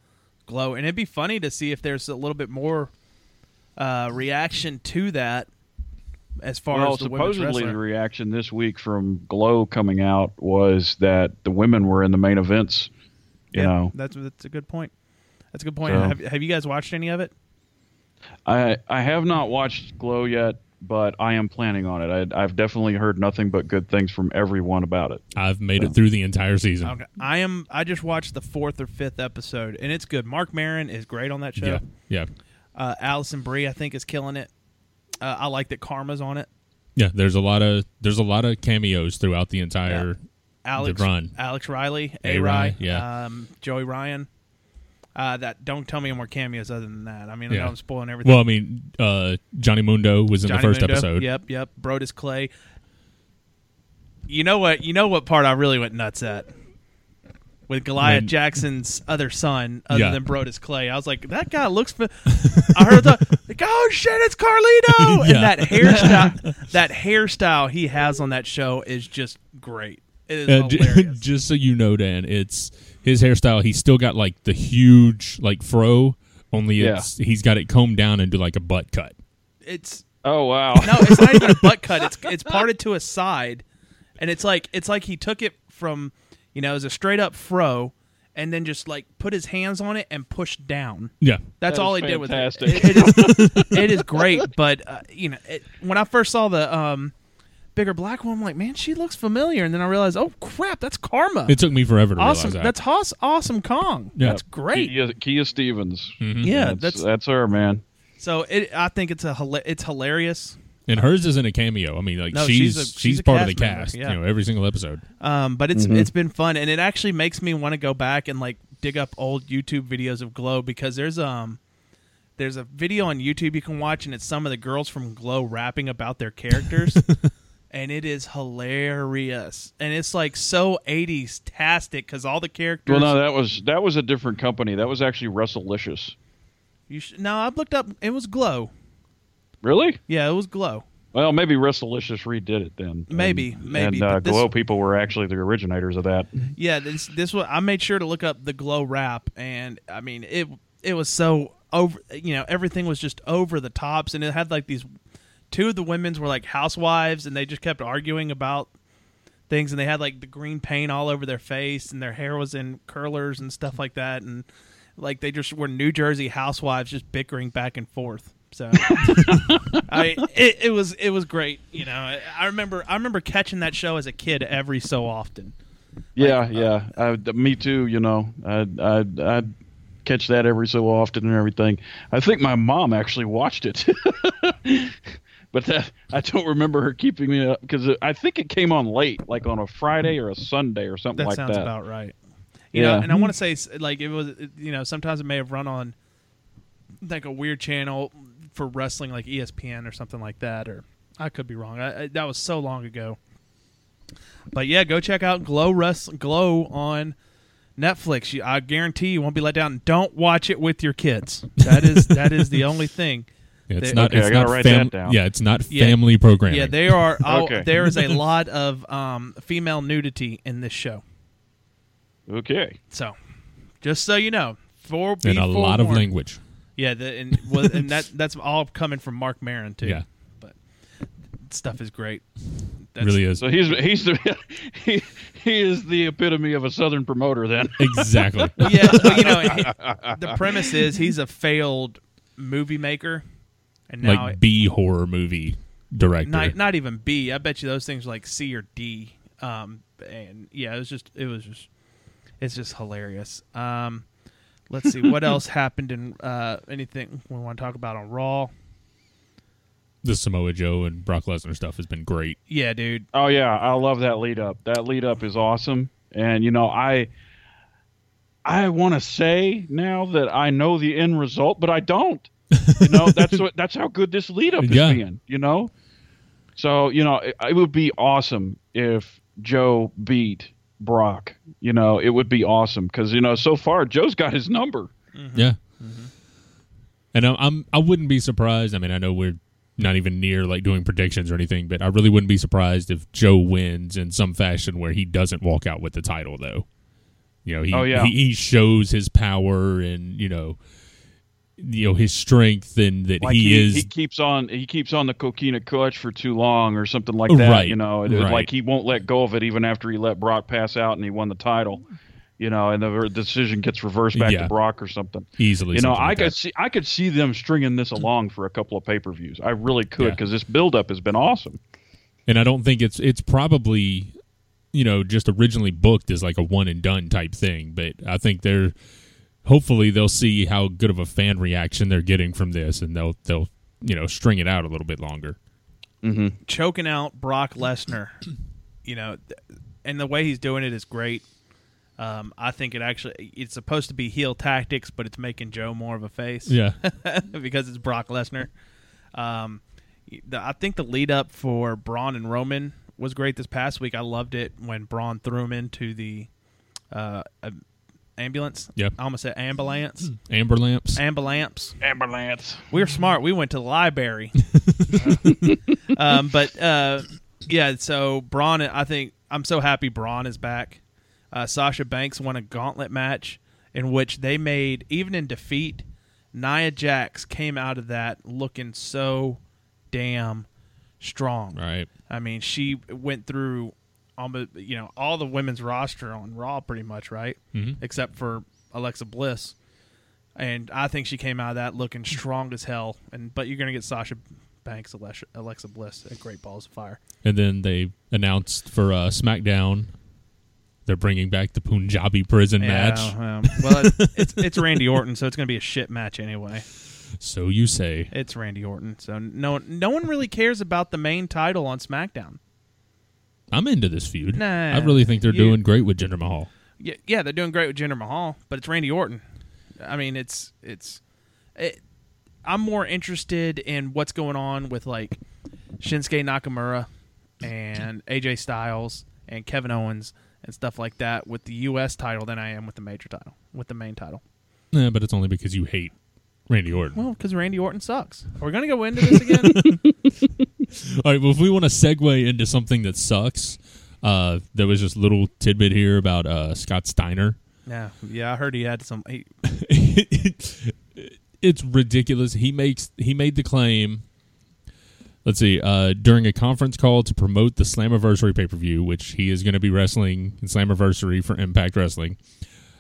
Glow, and it'd be funny to see if there's a little bit more uh, reaction to that as far well, as the supposedly the reaction this week from Glow coming out was that the women were in the main events. You Yeah, know, that's that's a good point. That's a good point. So- Have, have you guys watched any of it? I I have not watched Glow yet, but I am planning on it. I, I've definitely heard nothing but good things from everyone about it. I've made it through the entire season. Okay. I am. I just watched the fourth or fifth episode, and it's good. Marc Maron is great on that show. Yeah, yeah, Uh, Alison Brie, I think, is killing it. Uh, I like that Karma's on it. yeah. There's a lot of there's a lot of cameos throughout the entire. Alex The run. Alex Riley, A. A-Rai, yeah. um, Joey Ryan. Uh, that don't tell me any more cameos other than that. I mean, I Yeah. know I'm spoiling everything. Well, I mean, uh, Johnny Mundo was in Johnny the first Mundo, episode. Yep, yep. Brodus Clay. You know what? You know what part I really went nuts at with Goliath When- Jackson's other son, other Yeah. than Brodus Clay. I was like, that guy looks. Fa- I heard the like, oh shit, it's Carlito, and that hairstyle, that hairstyle he has on that show is just great. It is Uh, hilarious. just so you know, Dan, it's his hairstyle. He's still got like the huge like fro, only Yeah. it's he's got it combed down into like a butt cut. it's Oh wow! No, it's not even a butt cut. It's it's parted to a side, and it's like it's like he took it from you know as a straight up fro, and then just like put his hands on it and push down. Yeah, That's That all is he did with it. It, it, is, it is great, but uh, you know it, when I first saw the um, bigger black one, I'm like, man, she looks familiar, and then I realized, oh crap, that's Karma. it took me forever to awesome. realize that. That's Hoss, awesome Kong. Yeah. That's great. Kia, Kia Stevens. Yeah, that's, that's that's her, man. so. It, I think it's a it's hilarious. And hers isn't a cameo. I mean, like No, she's she's a- she's, she's a part of the cast member, cast. yeah. You know, every single episode. Um, but it's Mhm. it's been fun, and it actually makes me want to go back and like dig up old YouTube videos of Glow because there's um there's a video on YouTube you can watch, and it's some of the girls from Glow rapping about their characters, and it is hilarious, and it's like so 80s tastic because all the characters. Well, no, that was that was a different company. That was actually Wrestlicious. you sh- no, I've looked up. It was Glow. Really? Yeah, it was Glow. Well, maybe Wrestlicious redid it then. Maybe, and, maybe, And uh, this- Glow people were actually the originators of that. Yeah, this this was. I made sure to look up the Glow rap, and I mean it. It was so over. You know, everything was just over the tops, and it had like these. Two of the women's were like housewives, and they just kept arguing about things, and they had like the green paint all over their face, and their hair was in curlers and stuff like that, and like they just were New Jersey housewives just bickering back and forth. So, I it, it was it was great. You know, I, I remember I remember catching that show as a kid every so often. Yeah, uh, yeah. I, me too. You know, I I I catch that every so often and everything. I think my mom actually watched it, but that I don't remember her keeping me up because I think it came on late, like on a Friday or a Sunday or something That like sounds that. Sounds about right. You Yeah. know, and I want to say like it was you know sometimes it may have run on like a weird channel for wrestling like ESPN or something like that or I could be wrong. I, I, that was so long ago. But yeah, go check out Glow Rest Glow on Netflix, you, I guarantee you won't be let down. Don't watch it with your kids. That is that is the only thing. Yeah, it's They- not. Okay, it's I gotta not write fam- that down. Yeah, it's not Yeah. family programming. Yeah, they are. I'll- Okay. There is a lot of um, female nudity in this show. Okay. So, just so you know, for and a lot of language. Yeah, the, and well, and that that's all coming from Marc Maron too. Yeah. but stuff is great. That's, really is So he's he's the he, he is the epitome of a southern promoter then. exactly. Well, yeah, well, you know, he- the premise is he's a failed movie maker, and now like B horror movie director. not not even B. I bet you those things are like C or D. Um, and yeah, it was just it was just it's just hilarious. Um, let's see what else happened in uh anything we want to talk about on Raw. the Samoa Joe and Brock Lesnar stuff has been great. Yeah, dude. Oh yeah, I love that lead up. That lead up is awesome. And you know, I I want to say now that I know the end result, but I don't. You know, that's what that's how good this lead up is Yeah. being, you know? So, you know, it, it would be awesome if Joe beat Brock. You know, it would be awesome cuz you know, so far Joe's got his number. Mm-hmm. Yeah. Mm-hmm. And I'm, I'm I wouldn't be surprised. I mean, I know we're not even near like doing predictions or anything, but I really wouldn't be surprised if Joe wins in some fashion where he doesn't walk out with the title though. You know, he Oh, yeah. he, he shows his power and you know you know his strength and that Like he, he, is he keeps on he keeps on the coquina clutch for too long or something like that, Right, you know, it, right. like he won't let go of it even after he let Brock pass out and he won the title. You know, and the decision gets reversed back Yeah. to Brock or something. easily. You know, I like could that. see I could see them stringing this along for a couple of pay per views. I really could Yeah. because this build up has been awesome. and I don't think it's it's probably you know just originally booked as like a one and done type thing, but I think they're hopefully they'll see how good of a fan reaction they're getting from this, and they'll they'll you know string it out a little bit longer. choking out Brock Lesnar, you know, th- and the way he's doing it is great. Um, I think it actually it's supposed to be heel tactics, but it's making Joe more of a face. Yeah, because it's Brock Lesnar. Um, the, I think the lead up for Braun and Roman was great this past week. I loved it when Braun threw him into the uh, uh, ambulance. Yep. I almost said ambulance. amber lamps. Amber Ambulance. Ambulance. We were smart. We went to the library. um, but uh, yeah, so Braun, I think I'm so happy Braun is back. Uh, Sasha Banks won a gauntlet match in which they made, even in defeat, Nia Jax came out of that looking so damn strong. Right. I mean, she went through almost, you know, all the women's roster on Raw pretty much, right? Mhm. Except for Alexa Bliss. And I think she came out of that looking strong as hell. And but you're going to get Sasha Banks, Alexa, Alexa Bliss at Great Balls of Fire. And then they announced for uh, SmackDown they're bringing back the Punjabi prison match. Yeah, um, well, it, it's it's Randy Orton, so it's going to be a shit match anyway. So you say. It's Randy Orton, so no no one really cares about the main title on SmackDown. I'm into this feud. Nah, I really think they're you- doing great with Jinder Mahal. Yeah, yeah, they're doing great with Jinder Mahal, but it's Randy Orton. I mean, it's it's. It, I'm more interested in what's going on with like Shinsuke Nakamura and AJ Styles and Kevin Owens and stuff like that with the U.S. title than I am with the major title, with the main title. Yeah, but it's only because you hate Randy Orton. Well, because Randy Orton sucks. Are we going to go into this again? All right, well, if we want to segue into something that sucks, uh, there was this little tidbit here about uh, Scott Steiner. yeah, yeah. I heard he had some. He, it's ridiculous. He makes he made the claim. Let's see. Uh, during a conference call to promote the Slammiversary pay per view, which he is going to be wrestling in Slammiversary for Impact Wrestling,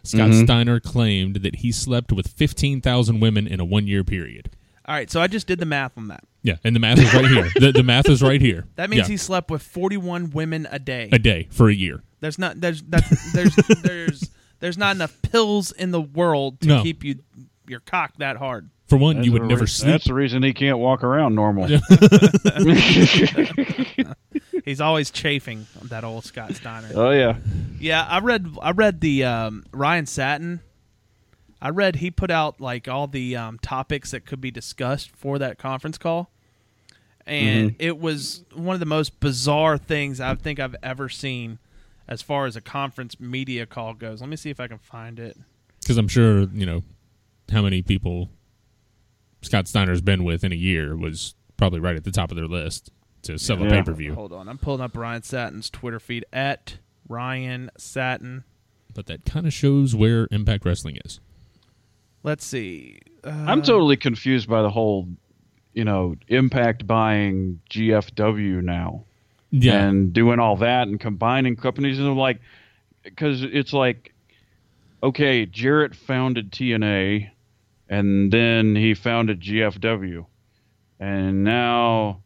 Scott Steiner claimed that he slept with fifteen thousand women in a one year period. All right, so I just did the math on that. Yeah, and the math is right here. The, the math is right here. That means Yeah. he slept with 41 women a day. a day for a year. There's not there's that's, there's there's there's not enough pills in the world to No. keep you your cock that hard. For one, That's you would never re- sleep. That's the reason he can't walk around normal. He's always chafing that old Scott Steiner. oh yeah. Yeah, I read I read the um, Ryan Satin. I read he put out like all the um, topics that could be discussed for that conference call, and it was one of the most bizarre things I think I've ever seen as far as a conference media call goes. Let me see if I can find it. Because I'm sure you know how many people Scott Steiner's been with in a year was probably right at the top of their list to sell a pay per view. Hold on, I'm pulling up Ryan Satin's Twitter feed at Ryan Satin. But that kind of shows where Impact Wrestling is. Let's see. Uh, I'm totally confused by the whole, you know, Impact buying GFW now. Yeah, and doing all that and combining companies. And I'm like, because it's like, okay, Jarrett founded TNA, and then he founded GFW, and now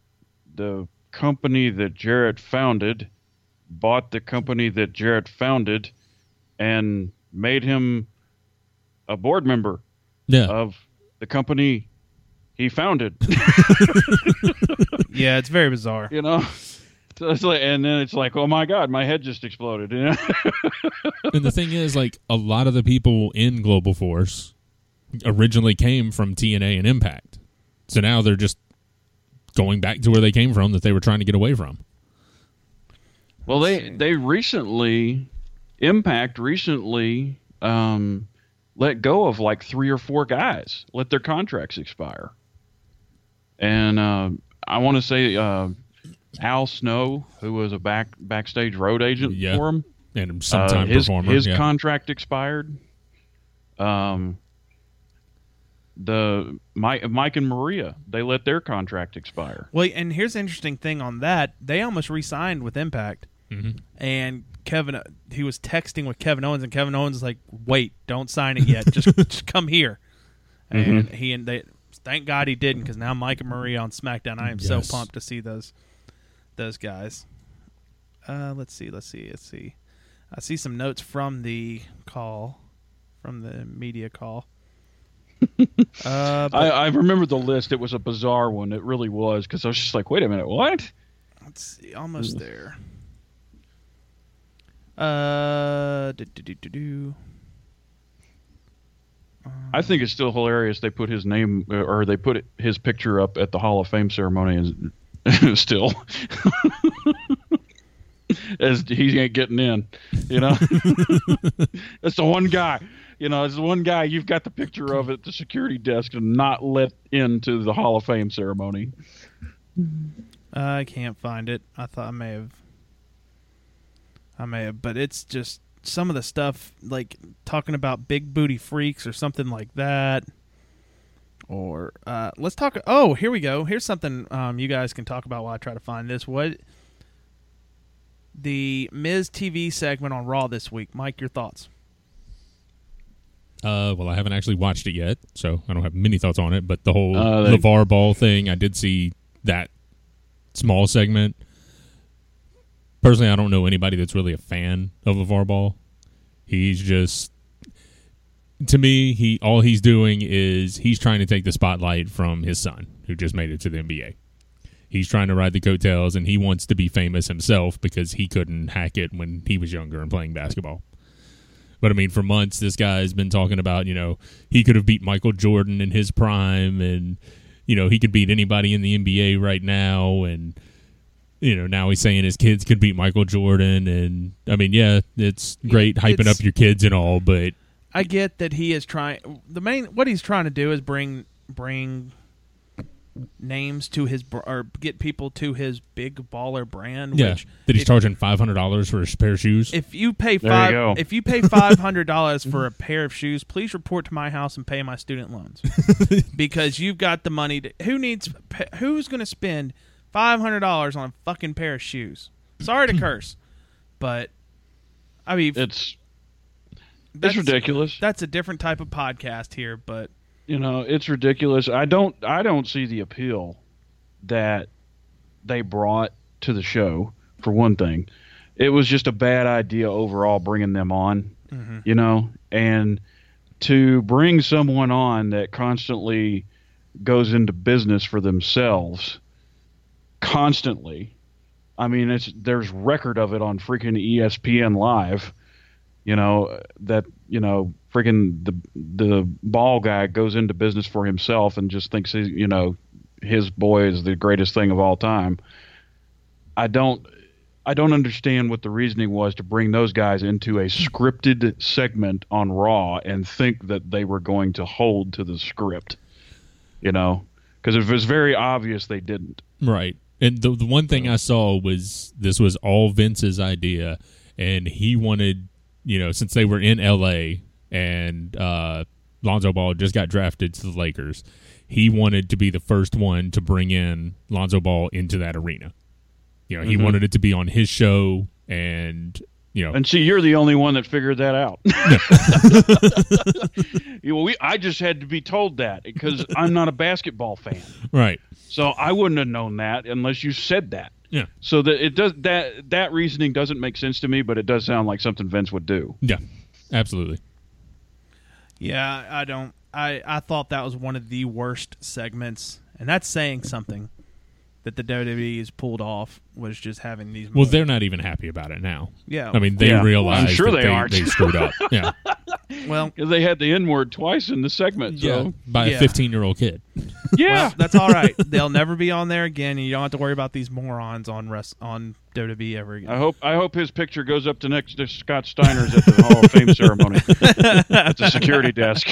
the company that Jarrett founded bought the company that Jarrett founded and made him a board member yeah. of the company he founded. yeah, it's very bizarre. you know. So it's like, and then it's like, oh my god, my head just exploded. You know? and the thing is, like a lot of the people in Global Force originally came from TNA and Impact, so now they're just going back to where they came from that they were trying to get away from. well, they they recently, Impact recently, um, let go of like three or four guys, let their contracts expire, and uh, I want to say uh, Al Snow, who was a back backstage road agent Yeah. for him, And uh, his performer. his yeah. contract expired. Um, the Mike, Mike and Maria, they let their contract expire. Well, and here's the interesting thing on that: they almost re-signed with Impact, Mhm. and Kevin, he was texting with Kevin Owens, and Kevin Owens is like, "Wait, don't sign it yet. just, just come here." And he and they, thank God he didn't, because now Mike and Maria on SmackDown. I am so pumped to see those those guys. Uh, let's see, let's see, let's see. I see some notes from the call, from the media call. uh, I, I remember the list. It was a bizarre one. It really was because I was just like, wait a minute, what? Let's see, almost there. Uh, do, do, do, do, do. I think it's still hilarious. They put his name uh, or they put his picture up at the Hall of Fame ceremony and still. As he ain't getting in, you know. That's the one guy, you know. It's the one guy you've got the picture of at the security desk and not let into the Hall of Fame ceremony. I can't find it. I thought I may have. I may have, but it's just some of the stuff like talking about big booty freaks or something like that. Or uh, let's talk. Oh, here we go. Here's something um, you guys can talk about while I try to find this. What the Miz TV segment on Raw this week? Mike, your thoughts? Uh, well, I haven't actually watched it yet, so I don't have many thoughts on it. But the whole Uh, they- LeVar Ball thing, I did see that small segment. Personally, I don't know anybody that's really a fan of LeVar Ball. He's just, to me, he all he's doing is he's trying to take the spotlight from his son, who just made it to the NBA. He's trying to ride the coattails, and he wants to be famous himself because he couldn't hack it when he was younger and playing basketball. But I mean, for months, this guy's been talking about, you know, he could have beat Michael Jordan in his prime, and you know, he could beat anybody in the NBA right now, and you know, now he's saying his kids could beat Michael Jordan, and I mean, yeah, it's great hyping It's- up your kids and all, but I get that he is trying. The main what he's trying to do is bring bring names to his or get people to his big baller brand. yeah, which that he's if- charging five hundred dollars for a pair of shoes. If you pay There you five, if you pay five hundred dollars for a pair of shoes, please report to my house and pay my student loans because you've got the money. To, who needs? Who's going to spend five hundred dollars on a fucking pair of shoes? Sorry to curse, but I mean, It's that's, it's ridiculous. That's a different type of podcast here, but you know it's ridiculous i don't i don't see the appeal that they brought to the show for one thing it was just a bad idea overall bringing them on mm-hmm. you know and to bring someone on that constantly goes into business for themselves constantly i mean it's there's record of it on freaking espn live you know that you know freaking the the ball guy goes into business for himself and just thinks he, you know his boy is the greatest thing of all time i don't I don't understand what the reasoning was to bring those guys into a scripted segment on Raw and think that they were going to hold to the script. You know, because it was very obvious they didn't. Right. And the, the one thing I saw was this was all Vince's idea, and he wanted, you know, since they were in L.A. and uh, Lonzo Ball just got drafted to the Lakers, he wanted to be the first one to bring in Lonzo Ball into that arena. You know, he Mhm. wanted it to be on his show, and you know, And see, you're the only one that figured that out. You know, we, I just had to be told that because I'm not a basketball fan. right. So I wouldn't have known that unless you said that. Yeah. So that it does that that reasoning doesn't make sense to me, but it does sound like something Vince would do. Yeah, absolutely. Yeah, I don't. I I thought that was one of the worst segments, and that's saying something. That the WWE has pulled off was just having these. Well, they're not even happy about it now. Yeah. I mean, they Yeah. realize I'm sure that they aren't. they screwed up. Yeah, well, because they had the N word twice in the segment. So by Yeah. a 15 year old kid. yeah, well, that's all right. They'll never be on there again, and you don't have to worry about these morons on rest on WWE ever again. I hope I hope his picture goes up to next to Scott Steiner's at the Hall of Fame ceremony at the security desk.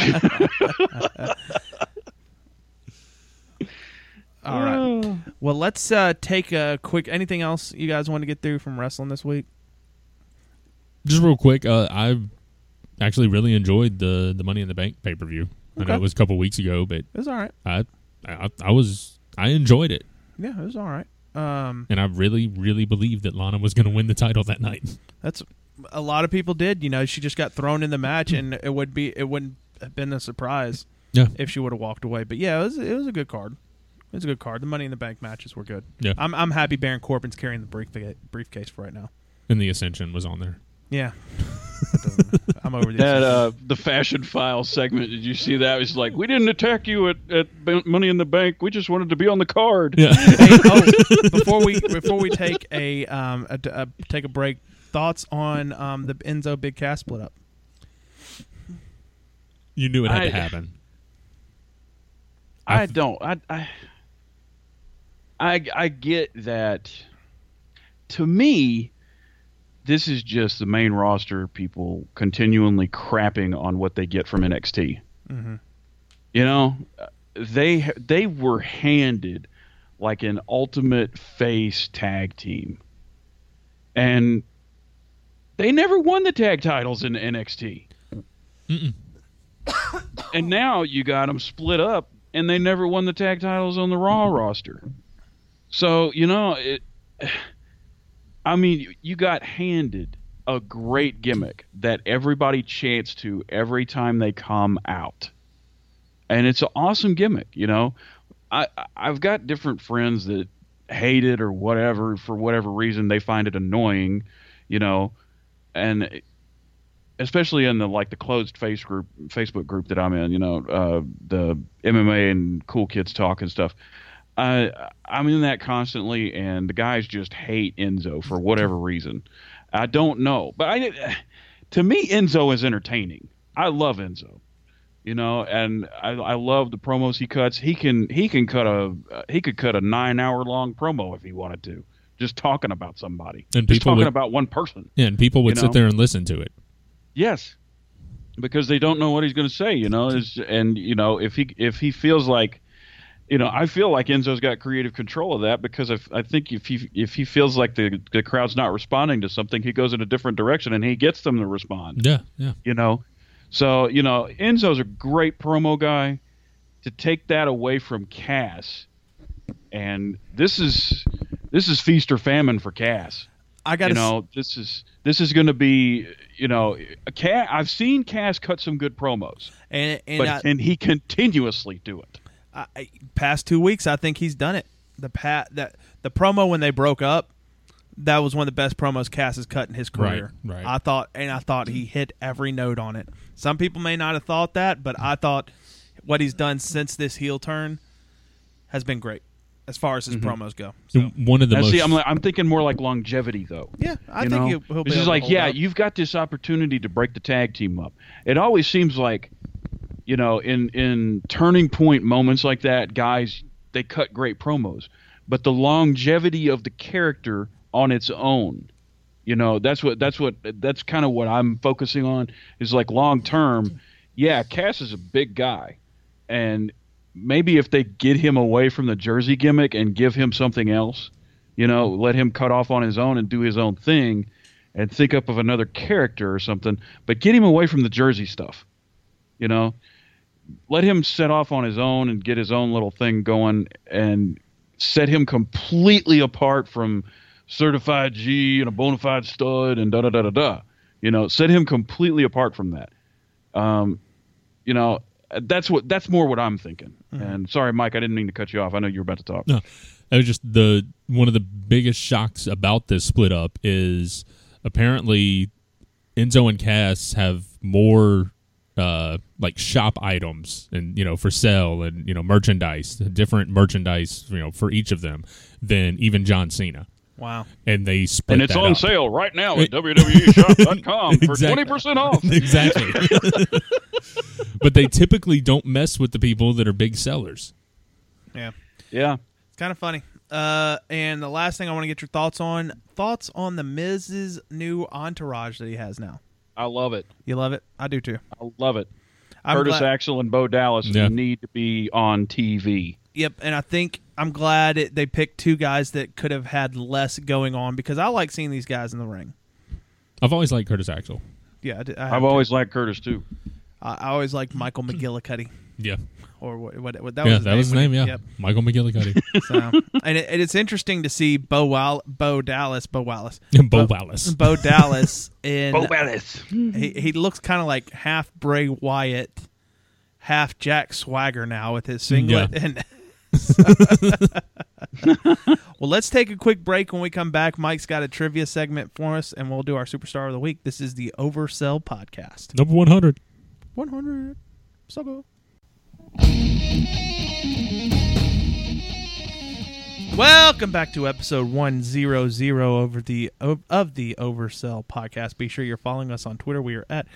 All right. Well, let's uh, take a quick. Anything else you guys want to get through from wrestling this week? Just real quick, uh, I actually really enjoyed the the Money in the Bank pay per view. I know it was a couple weeks ago, but It was all right. I, I I was I enjoyed it, Yeah, it was all right. Um, and I really really believed that Lana was going to win the title that night. that's a lot of people did. You know, she just got thrown in the match, and it would be it wouldn't have been a surprise Yeah. if she would have walked away. But yeah, it was it was a good card. It was a good card. The Money in the Bank matches were good. Yeah. I'm I'm happy Baron Corbin's carrying the briefcase briefcase for right now. And the Ascension was on there. Yeah, I'm over the that uh, the fashion file segment. Did you see that? It was like we didn't attack you at, at Money in the Bank. We just wanted to be on the card. Yeah, Hey, oh, before we before we take a um a, a- take a break, thoughts on um the Enzo Big Cass split up? you knew it had I- to happen. I don't. I, I I I get that. To me, this is just the main roster people continually crapping on what they get from NXT. Mhm. You know, they they were handed like an ultimate face tag team, and they never won the tag titles in NXT. and now you got them split up, and they never won the tag titles on the Raw roster. So you know, it, I mean, you got handed a great gimmick that everybody chants to every time they come out, and it's an awesome gimmick. You know, I I've got different friends that hate it or whatever for whatever reason they find it annoying, you know, and especially in the like the closed face group Facebook group that I'm in, you know, uh, the MMA and cool kids talk and stuff. I I'm in that constantly, and the guys just hate Enzo for whatever reason. I don't know, but I to me Enzo is entertaining. I love Enzo, you know, and I I love the promos he cuts. He can he can cut a he could cut a nine hour long promo if he wanted to, just talking about somebody, And just talking would- about one person. Yeah, and people would sit know? there and listen to it. Yes, because they don't know what he's going to say, you know. Is and you know if he if he feels like, you know, I feel like Enzo's got creative control of that because if, I think if he if he feels like the the crowd's not responding to something, he goes in a different direction and he gets them to respond. Yeah, yeah. You know, so you know Enzo's a great promo guy. To take that away from Cass, and this is this is feast or famine for Cass I got you to know this is this is going to be you know Cass, I've seen Cass cut some good promos, and and but I, can he continuously do it? I, I- past two weeks, I think he's done it. The pat that the promo when they broke up, that was one of the best promos Cass has cut in his career. Right, right. I thought, and I thought he hit every note on it. Some people may not have thought that, but I thought what he's done since this heel turn has been great as far as his mm-hmm. promos go. So One of the Now, most see, I'm like, I'm thinking more like longevity though. yeah, I you think know? he'll, he'll be This is able to like, hold yeah, up. you've got this opportunity to break the tag team up. It always seems like, you know, in in turning point moments like that, guys they cut great promos, but the longevity of the character on its own. You know, that's what that's what that's kind of what I'm focusing on is like long term. Yeah, Cass is a big guy, and maybe if they get him away from the jersey gimmick and give him something else, you know, let him cut off on his own and do his own thing, and think up of another character or something. But get him away from the jersey stuff. You know, let him set off on his own and get his own little thing going and set him completely apart from certified G and a bona fide stud and da da da da da. You know, set him completely apart from that. Um, you know, that's what that's more what I'm thinking. And sorry, Mike, I didn't mean to cut you off. I know you were about to talk. No, it was just the one of the biggest shocks about this split up is apparently Enzo and Cass have more uh like shop items and you know for sale and you know merchandise different merchandise you know for each of them than even John Cena Wow. and they split And it's that on up. sale right now at WWEshop.com for Exactly. 20% off. exactly but they typically don't mess with the people that are big sellers Yeah. Yeah. It's kind of funny. Uh, and the last thing I want to get your thoughts on thoughts on the Miz's new entourage that he has now. I love it. You love it? I do too. I love it. I'm Curtis glad- Axel and Bo Dallas Yeah. need to be on TV. Yep, and I think I'm glad it, they picked two guys that could have had less going on because I like seeing these guys in the ring. I've always liked Curtis Axel Yeah, I, did- I have I've always liked Curtis too. I, I always liked Michael McGillicuddy yeah or what, what, what that yeah was. that was his name yeah Yep. Michael McGillicuddy So, and, it, and it's interesting to see Bo Wall, Bo Dallas, Bo Wallace, Bo Wallace. Bo Dallas in. Dallas. he, he looks kind of like half Bray Wyatt, half Jack Swagger now with his mm, singlet. And well, let's take a quick break. When we come back, Mike's got a trivia segment for us, and we'll do our superstar of the week. This is the Oversell Podcast. number 100 One hundred. So go. Welcome back to episode 100 over the of, the Oversell podcast. Be sure you're following us on Twitter. We are at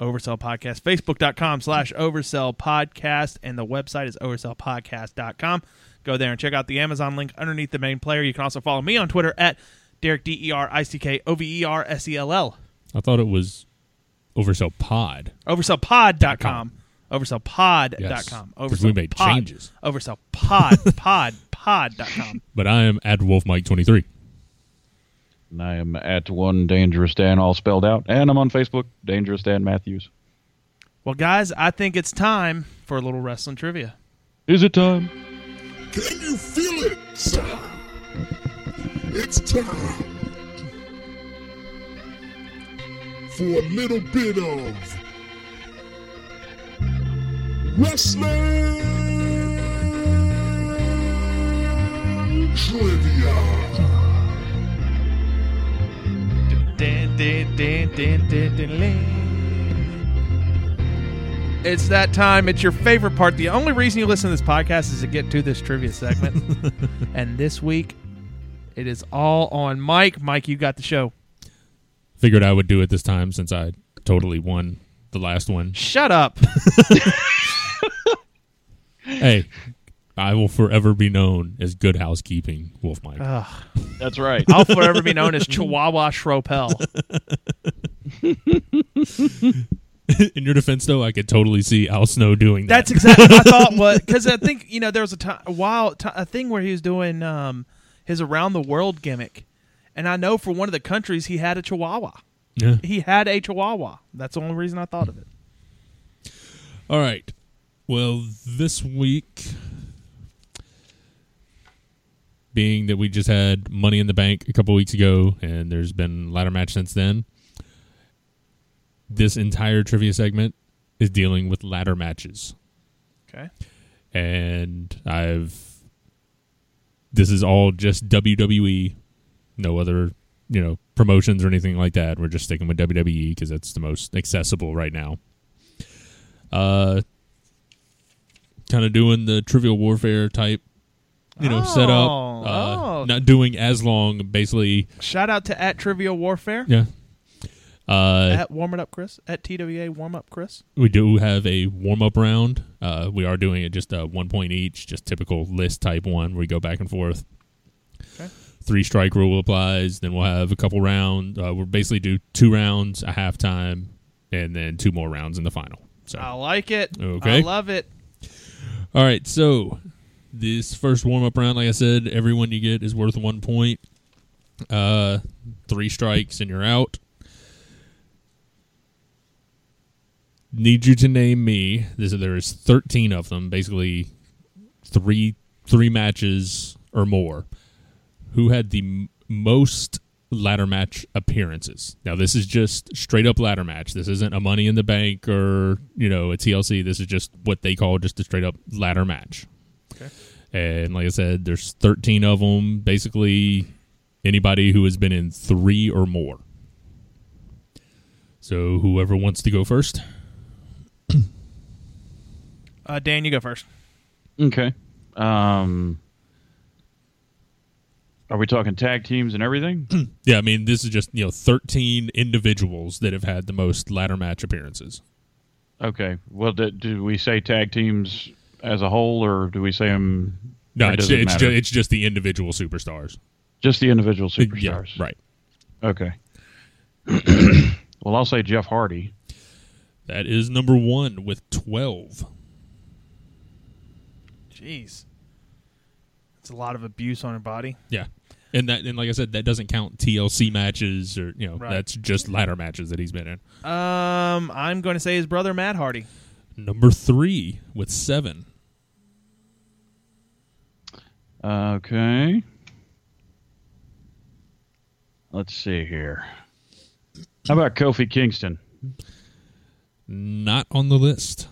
Oversell Podcast, Facebook.com slash Oversell Podcast, and the website is oversellpodcast.com. Go there and check out the Amazon link underneath the main player. You can also follow me on Twitter at Derick D E R I C K O V E R S E L L. I thought it was Oversell Pod. Oversellpod.com. Oversellpod.com. Yes, 'cause Oversell we made pod. changes. Oversellpod. pod. pod, Pod.com. But I am at Wolf Mike 23. And I am at one Dangerous Dan, all spelled out. And I'm on Facebook, Dangerous Dan Matthews. Well, guys, I think it's time for a little wrestling trivia. Is it time? Can you feel it? It's time for a little bit of wrestling trivia. It's that time. It's your favorite part. The only reason you listen to this podcast is to get to this trivia segment. and this week, it is all on Mike. Mike, you got the show. Figured I would do it this time since I totally won the last one. Shut up. hey, I will forever be known as good housekeeping, Wolf Mike. That's right. I'll forever be known as Chihuahua Schropel. In your defense, though, I could totally see Al Snow doing that. That's exactly what I thought was because I think you know there was a time a while a thing where he was doing um, his around the world gimmick, and I know for one of the countries he had a Chihuahua. Yeah. He had a Chihuahua. That's the only reason I thought of it. All right. Well, this week, being that we just had Money in the Bank a couple weeks ago, and there's been ladder match since then, this entire trivia segment is dealing with ladder matches. Okay. and I've this is all just WWE, no other you know promotions or anything like that. We're just sticking with WWE because it's the most accessible right now. Uh, kind of doing the Trivial Warfare type, you know, setup. Oh, Uh, oh. Not doing as long, basically. Shout out to at Trivial Warfare. Yeah. Uh, At Warm It Up Chris. At TWA Warm Up Chris. We do have a warm up round. Uh, we are doing it just uh, one point each, just typical list type one where we go back and forth. Okay. three strike rule applies. Then we'll have a couple rounds. Uh, we'll basically do two rounds, a halftime, and then two more rounds in the final. So I like it. Okay. I love it. All right, so this first warm up round, like I said, everyone you get is worth one point. Uh, three strikes and you're out. Need you to name me. This, there is thirteen of them, basically three three matches or more. Who had the m- most ladder match appearances? Now this is just straight up ladder match. This isn't a Money in the Bank or you know a TLC. This is just what they call just a straight up ladder match. Okay. And like I said, there's 13 of them. Basically, anybody who has been in three or more. So whoever wants to go first. Uh, Dan, you go first. Okay. Um, are we talking tag teams and everything? Yeah, I mean this is just you know 13 individuals that have had the most ladder match appearances. okay. Well, do, do we say tag teams as a whole, or do we say them? No, it's it it's, matter? ju- it's just the individual superstars. just the individual uh, Yeah, superstars. right. Okay. well, I'll say Jeff Hardy. That is number one with 12. Jeez. It's a lot of abuse on her body. Yeah. And that and like I said, that doesn't count TLC matches or you know, Right. that's just ladder matches that he's been in. Um, I'm going to say his brother Matt Hardy. Number three with seven. Okay. Let's see here. How about Kofi Kingston? Not on the list.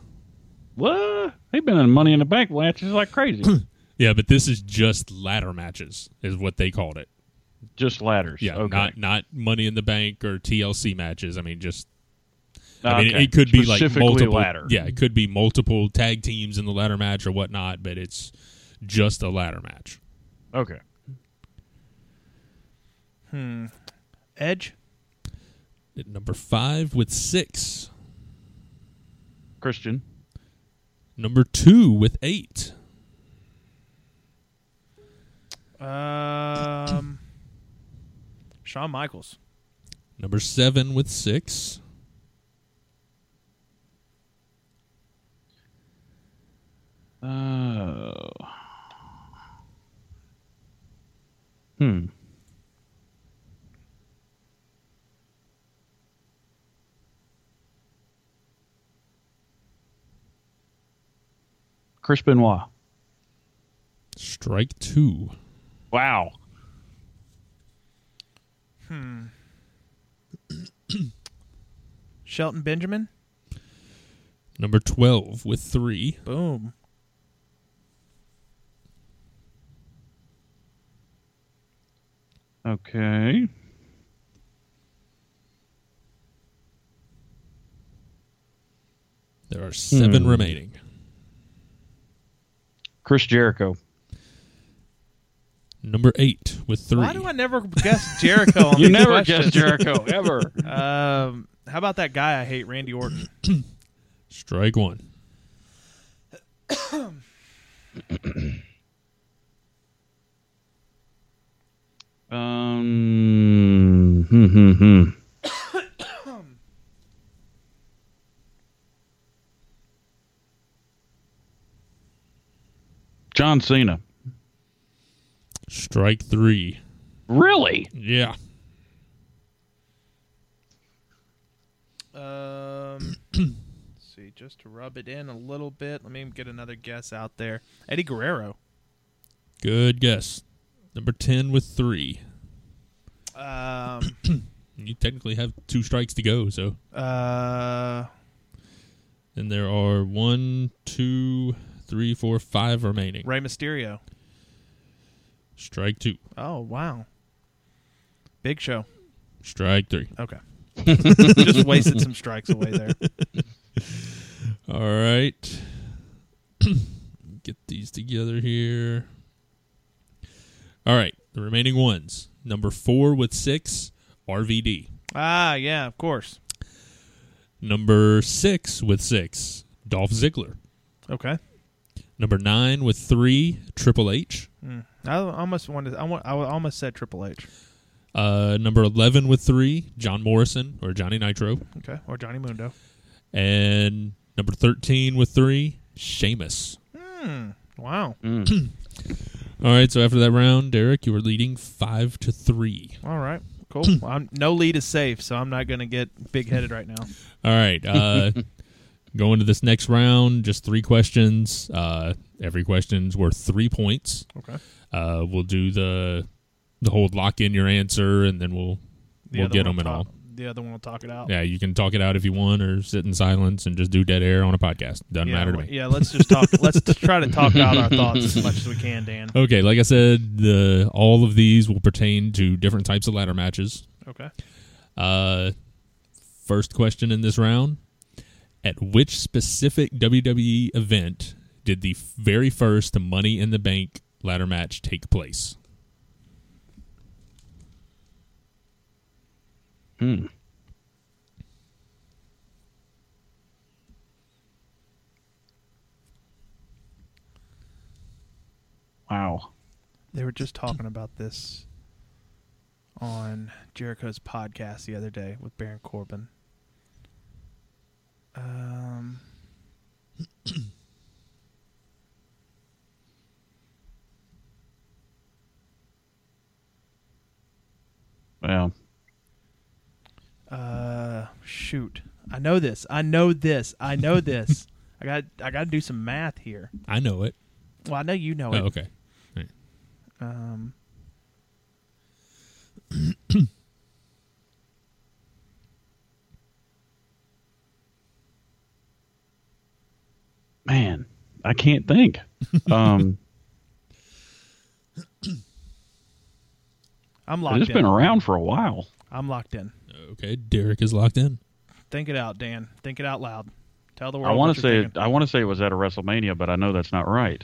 What? He's been in Money in the Bank matches like crazy. Yeah, but this is just ladder matches, is what they called it. just ladders. Yeah, Okay. not not Money in the Bank or TLC matches. I mean, just I mean, Okay. it could be like multiple. ladder. Yeah, it could be multiple tag teams in the ladder match or whatnot, but it's just a ladder match. Okay. Hmm. Edge. At number five with six. Christian. Number two with eight. Um, Shawn Michaels. Number seven with six. Oh. Hmm. Chris Benoit. Strike two. Wow. Hmm. Shelton Benjamin. Number 12 with three. Boom. Okay. There are seven Hmm. remaining. Chris Jericho. Number eight with three. Why do I never guess Jericho? On You never questions? guess Jericho, ever. Um, how about that guy I hate, Randy Orton? Strike one. Um. Hmm, hmm, hmm. John Cena. Strike three. Really? Yeah. Um, let's see, just to rub it in a little bit, let me get another guess out there. Eddie Guerrero. Good guess. Number 10 with three. Um, You technically have two strikes to go, so. uh, And there are one, two, three, four, five remaining. Rey Mysterio. Strike two. Oh wow, Big Show. Strike three. Okay, just wasted some strikes away there. All right. Get these together here. All right. The remaining ones. Number four with six, RVD. Ah, yeah, of course. Number six with six, Dolph Ziggler. Okay. Number nine with three, Triple H. Mm, I almost wanted. I want. I almost said Triple H. Uh, number 11 with three, John Morrison or Johnny Nitro. Okay, or Johnny Mundo. And number 13 with three, Sheamus. Hmm. Wow. All right, so after that round, Derick, you were leading five to three. All right. Cool. well, I'm, no lead is safe, so I'm not going to get big headed right now. All right. Uh, going to this next round, just three questions. Uh, every question's worth three points. Okay. Uh, we'll do the the whole lock in your answer, and then we'll The we'll get them and all. The other one will talk it out. Yeah, you can talk it out if you want, or sit in silence and just do dead air on a podcast. Doesn't yeah, matter to me. Yeah, let's just talk. let's just try to talk out our thoughts as much as we can, Dan. Okay, like I said, the all of these will pertain to different types of ladder matches. Okay. Uh, first question in this round: At which specific WWE event did the very first Money in the Bank ladder match take place? Hmm. Wow. They were just talking about this on Jericho's podcast the other day with Baron Corbin. Um, Well, uh, shoot. I know this. I know this. I know this. I got. I got to do some math here. I know it. Well, I know you know Oh, it. okay. Right. Um, man, I can't think. Um, I'm locked it's in. been around for a while. I'm locked in. Okay, Derick is locked in. Think it out, Dan. Think it out loud. Tell the world. I want to say it. I want to say it was at a WrestleMania, but I know that's not right.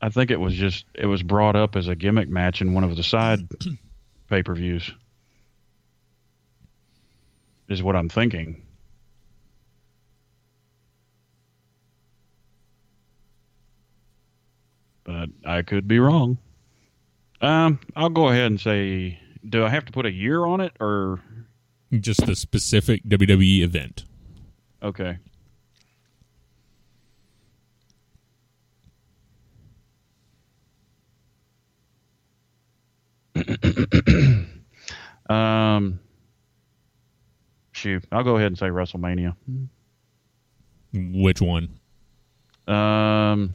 I think it was just it was brought up as a gimmick match in one of the side pay per views. Is what I'm thinking. But I could be wrong. Um, I'll go ahead and say, do I have to put a year on it or Just the specific WWE event. okay? um, shoot, I'll go ahead and say WrestleMania. Which one? Um,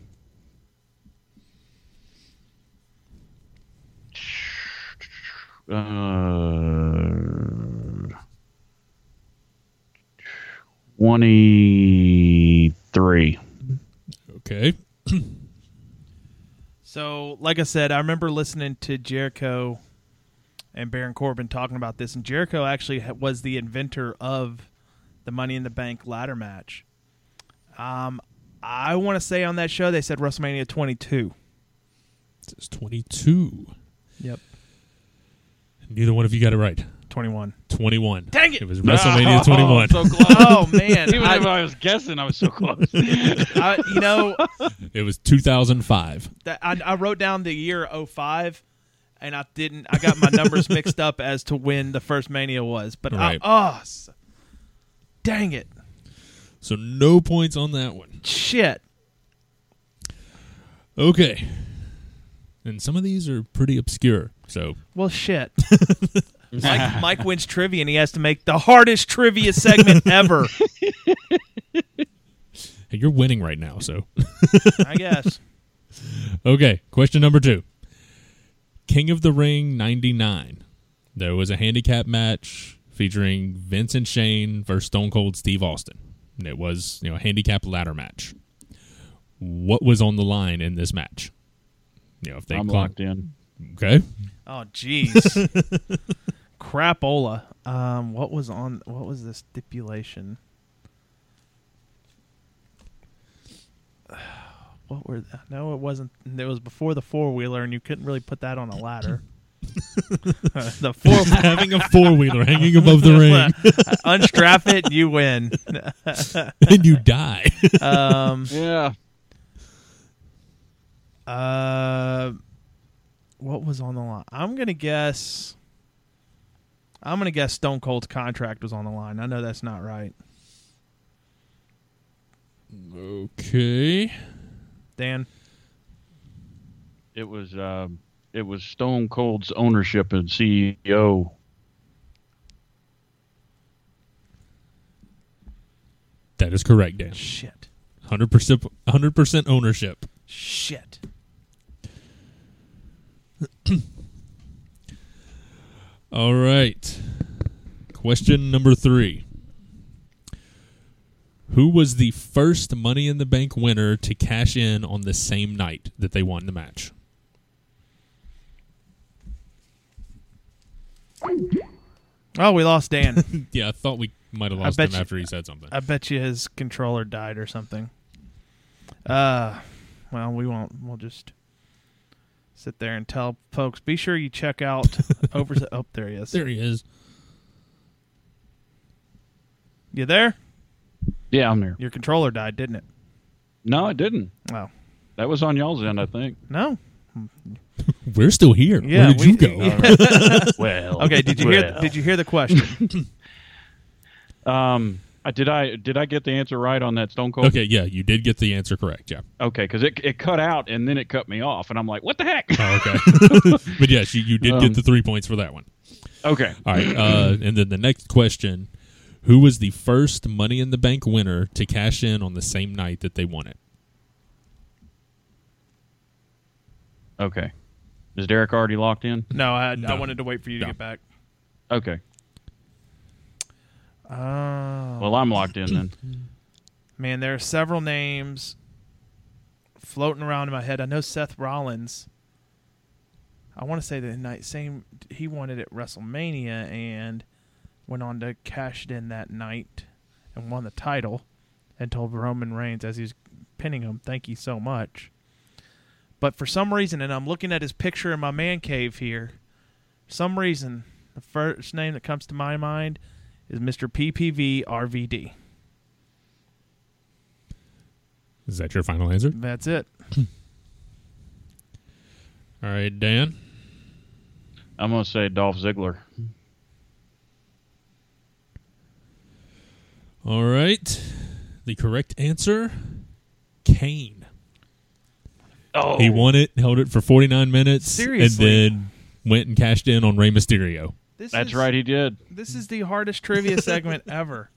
uh, twenty-three. Okay. So, like I said, I remember listening to Jericho and Baron Corbin talking about this, and Jericho actually was the inventor of the Money in the Bank ladder match. Um, I want to say on that show they said WrestleMania 22. It's 22. Yep, Neither one of you got it right. 21. 21. Dang it! It was WrestleMania 21. So close. Oh man, Even if I, I was guessing, I was so close. I, you know, It was 2005. that I, I wrote down the year 05 and I didn't I got my numbers mixed up as to when the first mania was but Right. I, oh s- dang it So no points on that one. shit Okay. And some of these are pretty obscure. So well shit Mike, Mike wins trivia and he has to make the hardest trivia segment ever hey, you're winning right now. So I guess okay. Question number two. King of the Ring 99. There was a handicap match featuring Vince and Shane versus Stone Cold Steve Austin. And it was, you know, a handicap ladder match. What was on the line in this match? You know, if they I'm clock- locked in. Okay. oh jeez crapola um what was on what was the stipulation what were the, no it wasn't it was before the four-wheeler and you couldn't really put that on a ladder the four Having a four wheeler hanging above the ring unstrap it and you win and you die. um Yeah. Uh what was on the line? I'm gonna guess. I'm gonna guess Stone Cold's contract was on the line. I know that's not right. Okay. Dan, It was um, it was Stone Cold's ownership and CEO. That is correct, Dan. shit, Hundred percent, hundred percent ownership. shit. All right. Question number three. Who was the first Money in the Bank winner to cash in on the same night that they won the match? Oh, we lost Dan. Yeah, I thought we might have lost him you- after he said something. I bet you his controller died or something. Uh, well, we won't. We'll just sit there and tell folks. Be sure you check out over. Oh, there he is. there he is. You there? Yeah, I'm there. Your controller died, didn't it? No, it didn't. Oh That was on y'all's end, I think. no. We're still here. Yeah, Where did we- you go? Well, Okay. Did you hear? Did you hear the question? Um, I did I did I get the answer right on that Stone Cold? okay, yeah, you did get the answer correct. Yeah. Okay, because it it cut out and then it cut me off, and I'm like, what the heck? Oh, okay. but yes, you, you did Um, get the three points for that one. okay, All right. Uh, and then the next question Who was the first Money in the Bank winner to cash in on the same night that they won it? okay. Is Derick already locked in? No, I, I No. wanted to wait for you to No. get back. Okay. Oh Well, I'm locked in then. man, there are several names floating around in my head. I know Seth Rollins. I want to say the night same he won it at WrestleMania and went on to cash it in that night and won the title and told Roman Reigns as he was pinning him, "Thank you so much." But for some reason, and I'm looking at his picture in my man cave here, some reason the first name that comes to my mind is Mr. PPV RVD. Is that your final answer? That's it. All right, Dan. I'm gonna say Dolph Ziggler. All right. The correct answer Kane. Oh, He won it, held it for 49 minutes, Seriously? and then went and cashed in on Rey Mysterio. This That's is, right, he did. This is the hardest trivia segment ever.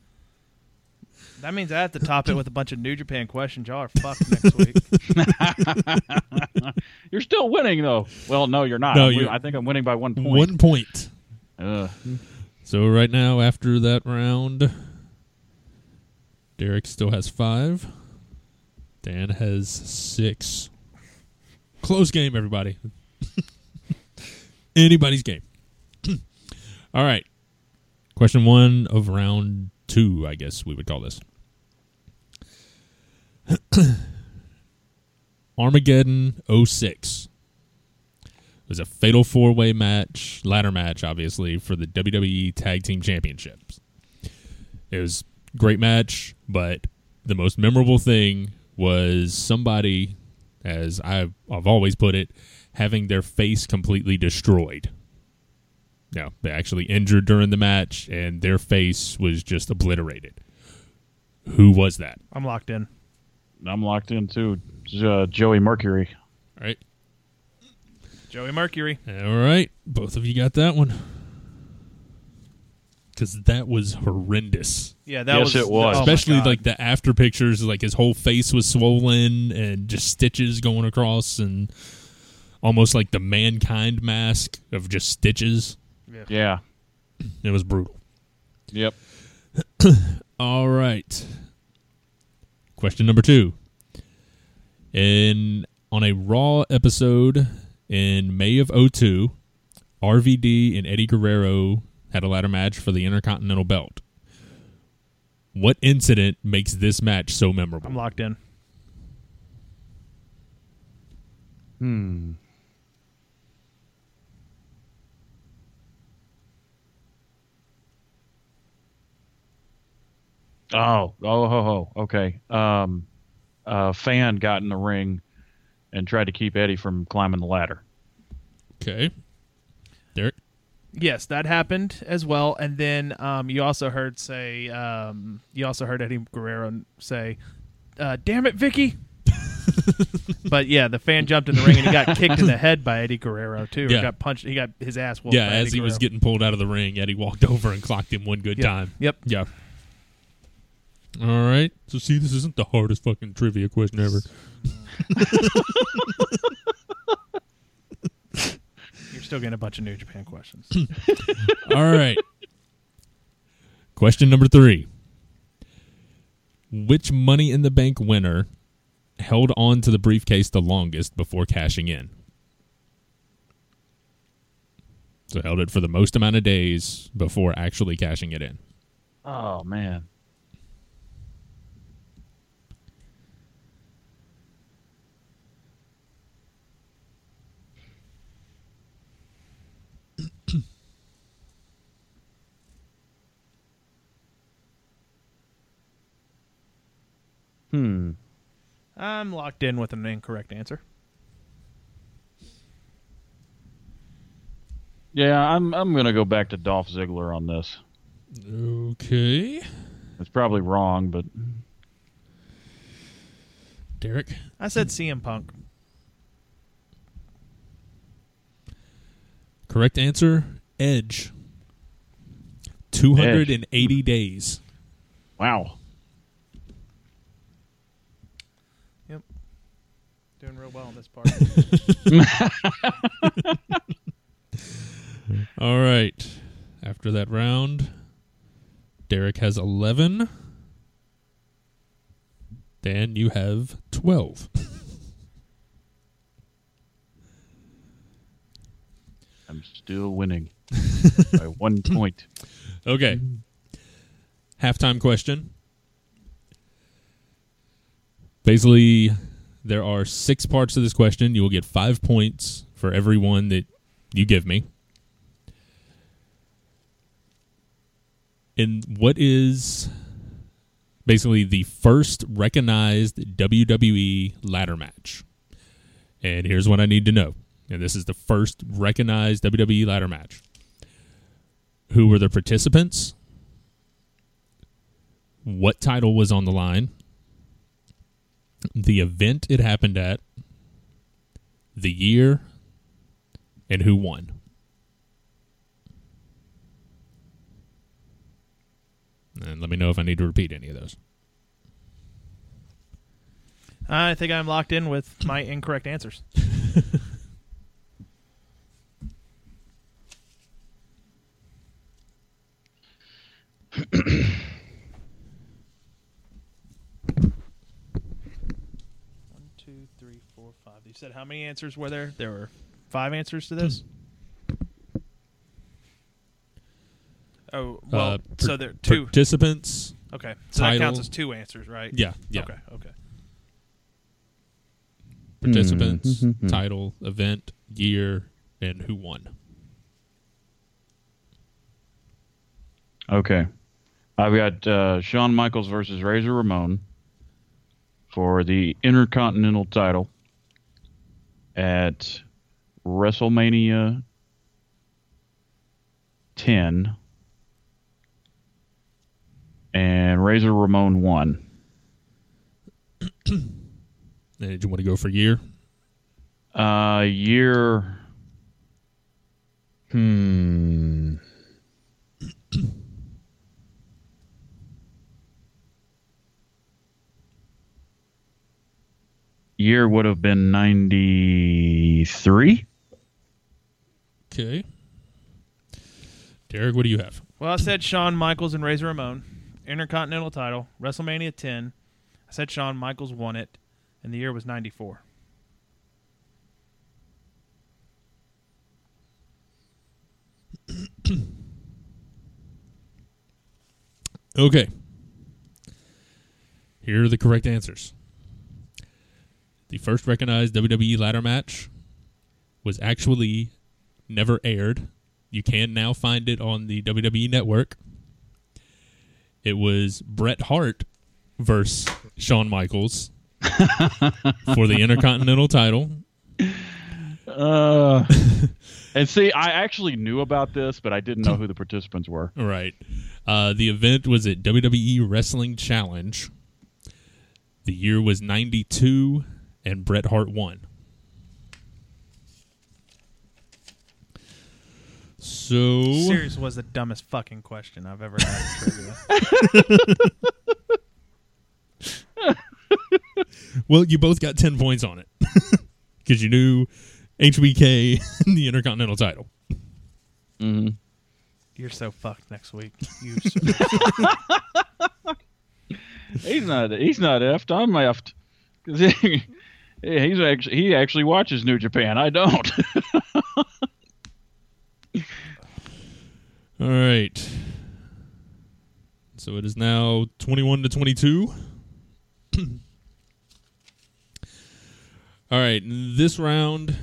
That means I have to top it with a bunch of New Japan questions. Y'all are fucked next week. You're still winning though. Well, no, you're not. No, I'm you- win- I think I'm winning by one point. One point. Ugh. So right now, after that round, Derick still has five. Dan has six. Close game, everybody. Anybody's game. All right. Question one of round two, I guess we would call this. Armageddon 06 It was a fatal four way match, ladder match, obviously, for the WWE Tag Team Championships. It was great match, but the most memorable thing was somebody, as I've, I've always put it, having their face completely destroyed. No, they actually injured during the match, and their face was just obliterated. Who was that? I'm locked in. I'm locked in too. Uh, Joey Mercury. All right. Joey Mercury. All right. Both of you got that one. Because that was horrendous. Yeah, that Yes, was. it was. oh Especially God. like the after pictures, like his whole face was swollen and just stitches going across, and almost like the mankind mask of just stitches. Yeah. It was brutal. Yep. All right. Question number two. In on a Raw episode in May of 02, RVD and Eddie Guerrero had a ladder match for the Intercontinental Belt. What incident makes this match so memorable? I'm locked in. Hmm. Oh, oh, oh, oh, okay. Um, a fan got in the ring and tried to keep Eddie from climbing the ladder. Okay. Derick. Yes, that happened as well. And then um, you also heard say um, you also heard Eddie Guerrero say, uh, "Damn it, Vicky." but yeah, the fan jumped in the ring and he got kicked in the head by Eddie Guerrero too. Or Yeah. got punched. He got his ass whooped. Yeah, by as Eddie he was getting pulled out of the ring, Eddie walked over and clocked him one good Yep. time. Yep. Yeah. All right. So see, this isn't the hardest fucking trivia question ever. You're still getting a bunch of New Japan questions. All right. Question number three. Which Money in the Bank winner held on to the briefcase the longest before cashing in? So held it for the most amount of days before actually cashing it in. Oh man. Hmm. I'm locked in with an incorrect answer. Yeah, I'm I'm gonna go back to Dolph Ziggler on this. Okay. It's probably wrong, but Derick? I said CM Punk. Correct answer Edge. 280 days. wow. Doing real well on this part. All right. After that round, Derick has 11. Dan, you have 12. I'm still winning by one point. Okay. Halftime question. Basically, there are six parts to this question. You will get five points for every one that you give me. And what is basically the first recognized WWE ladder match? And here's what I need to know. And this is the first recognized WWE ladder match. Who were the participants? What title was on the line? The event it happened at? The year? And who won? And let me know if I need to repeat any of those. I think I'm locked in with my incorrect answers. One, two, three, four, five. You said how many answers were there? There were five answers to this. Oh well, Uh, so par- there are two. participants. Okay, so that counts title. as two answers, right? Yeah, yeah. Okay, okay. Participants, Mhm. title, event, year, and who won. Okay. I've got uh, Shawn Michaels versus Razor Ramon for the Intercontinental title at WrestleMania 10. And Razor Ramon won. And did you want to go for a year? Uh, year. Hmm. Year would have been 93. Okay. Derick, what do you have? Well, I said Shawn Michaels and Razor Ramon, Intercontinental title, WrestleMania 10. I said Shawn Michaels won it, and the year was 94. Okay. Here are the correct answers. The first recognized WWE ladder match was actually never aired. You can now find it on the WWE network. It was Bret Hart versus Shawn Michaels for the Intercontinental title. Uh, And see, I actually knew about this, but I didn't know who the participants were. Right. Uh, the event was at WWE Wrestling Challenge. The year was 92, and Bret Hart won. So, Serious was the dumbest fucking question I've ever had well, you both got 10 points on it because you knew HBK and the Intercontinental title. Mm-hmm. You're so fucked next week. You He's not. He's not effed. I'm effed. He's actually he actually watches New Japan. I don't. All right. So it is now 21 to 22. All right, this round,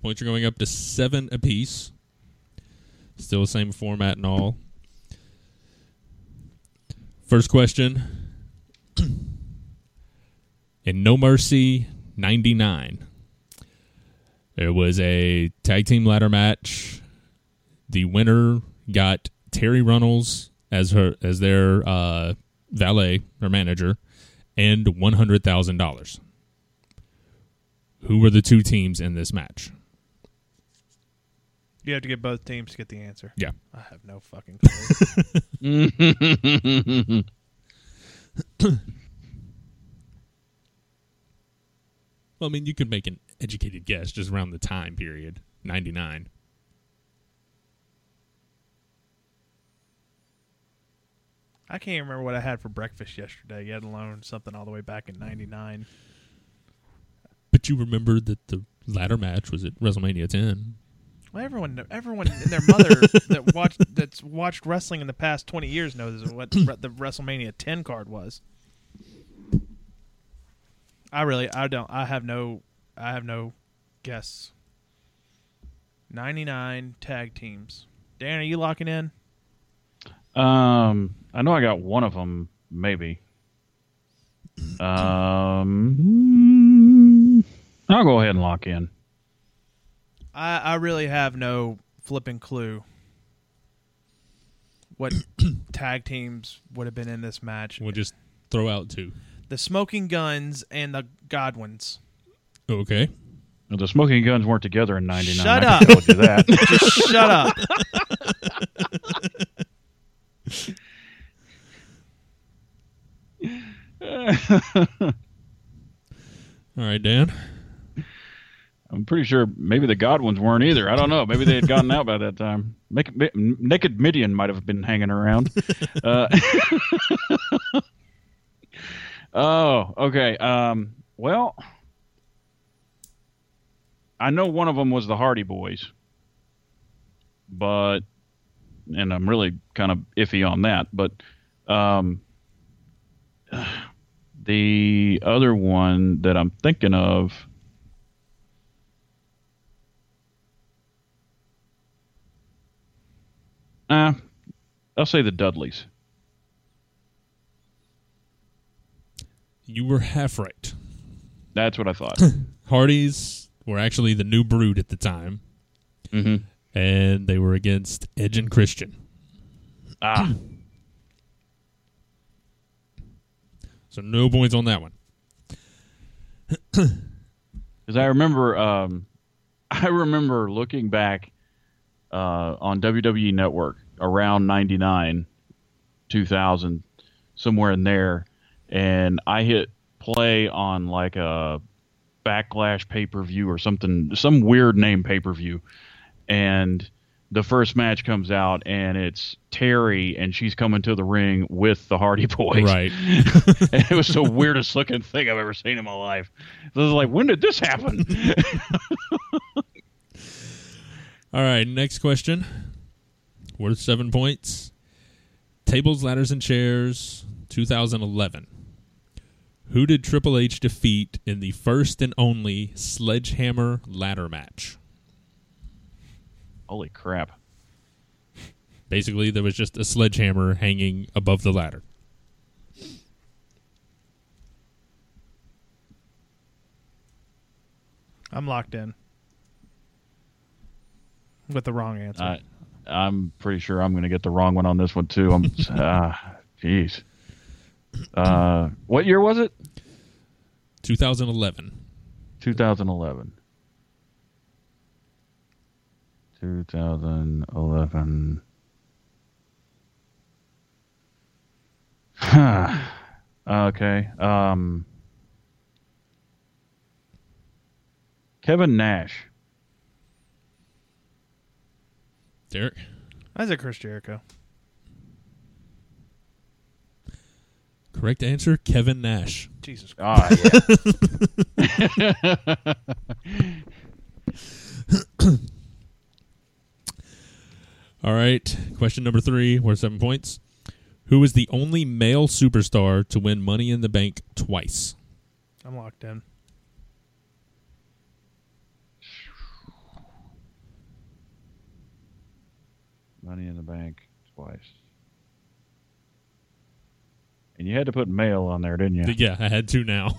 points are going up to seven apiece. Still the same format and all. First question. In No Mercy 99, there was a tag team ladder match. The winner got Terri Runnels as her as their uh, valet or manager, and one hundred thousand dollars. Who were the two teams in this match? You have to get both teams to get the answer. Yeah. I have no fucking clue. Well, I mean, you could make an educated guess just around the time period, ninety nine. I can't remember what I had for breakfast yesterday, yet alone something all the way back in '99. But you remember that the ladder match was at WrestleMania ten. Well, everyone, everyone and their mother that watched that's watched wrestling in the past twenty years knows what the WrestleMania ten card was. I really, I don't, I have no, I have no guess. Ninety nine tag teams. Dan, are you locking in? um, I know I got one of them. Maybe. Um, I'll go ahead and lock in. I, I really have no flipping clue what tag teams would have been in this match. We'll just throw out two. The Smoking Gunns and the Godwins. Okay. Well, the Smoking Gunns weren't together in '99. Shut I up. can tell you that. Just shut up. All right, Dan. I'm pretty sure maybe the Godwins weren't either. I don't know. Maybe they had gotten out by that time. Make, Naked Mideon might have been hanging around. Uh, oh, okay. Um, well, I know one of them was the Hardy Boys, but and I'm really kind of iffy on that. But um, the other one that I'm thinking of. Uh, I'll say the Dudleys. You were half right. That's what I thought. Hardys were actually the new brood at the time, hmm and they were against Edge and Christian. Ah, So no points on that one. because I remember, um, I remember looking back uh, on WWE Network around '99, 2000, somewhere in there, and I hit play on like a backlash pay per view or something, some weird name pay per view, and the first match comes out and it's Terri and she's coming to the ring with the Hardy Boys. Right. and it was the weirdest looking thing I've ever seen in my life. So I was like, when did this happen? All right, next question. Worth seven points. Tables, ladders, and chairs, 2011. Who did Triple H defeat in the first and only sledgehammer ladder match? Holy crap. Basically, there was just a sledgehammer hanging above the ladder. I'm locked in. with the wrong answer. I, I'm pretty sure I'm going to get the wrong one on this one too. I'm, ah, jeez. Uh, what year was it? 2011. 2011. 2011. okay. Um, Kevin Nash. Derick? I said Chris Jericho. Correct answer, Kevin Nash. Jesus Christ. Ah, yeah. All right. Question number three, worth seven points. Who is the only male superstar to win Money in the Bank twice? I'm locked in. Money in the Bank twice. And you had to put male on there, didn't you? Yeah, I had to now.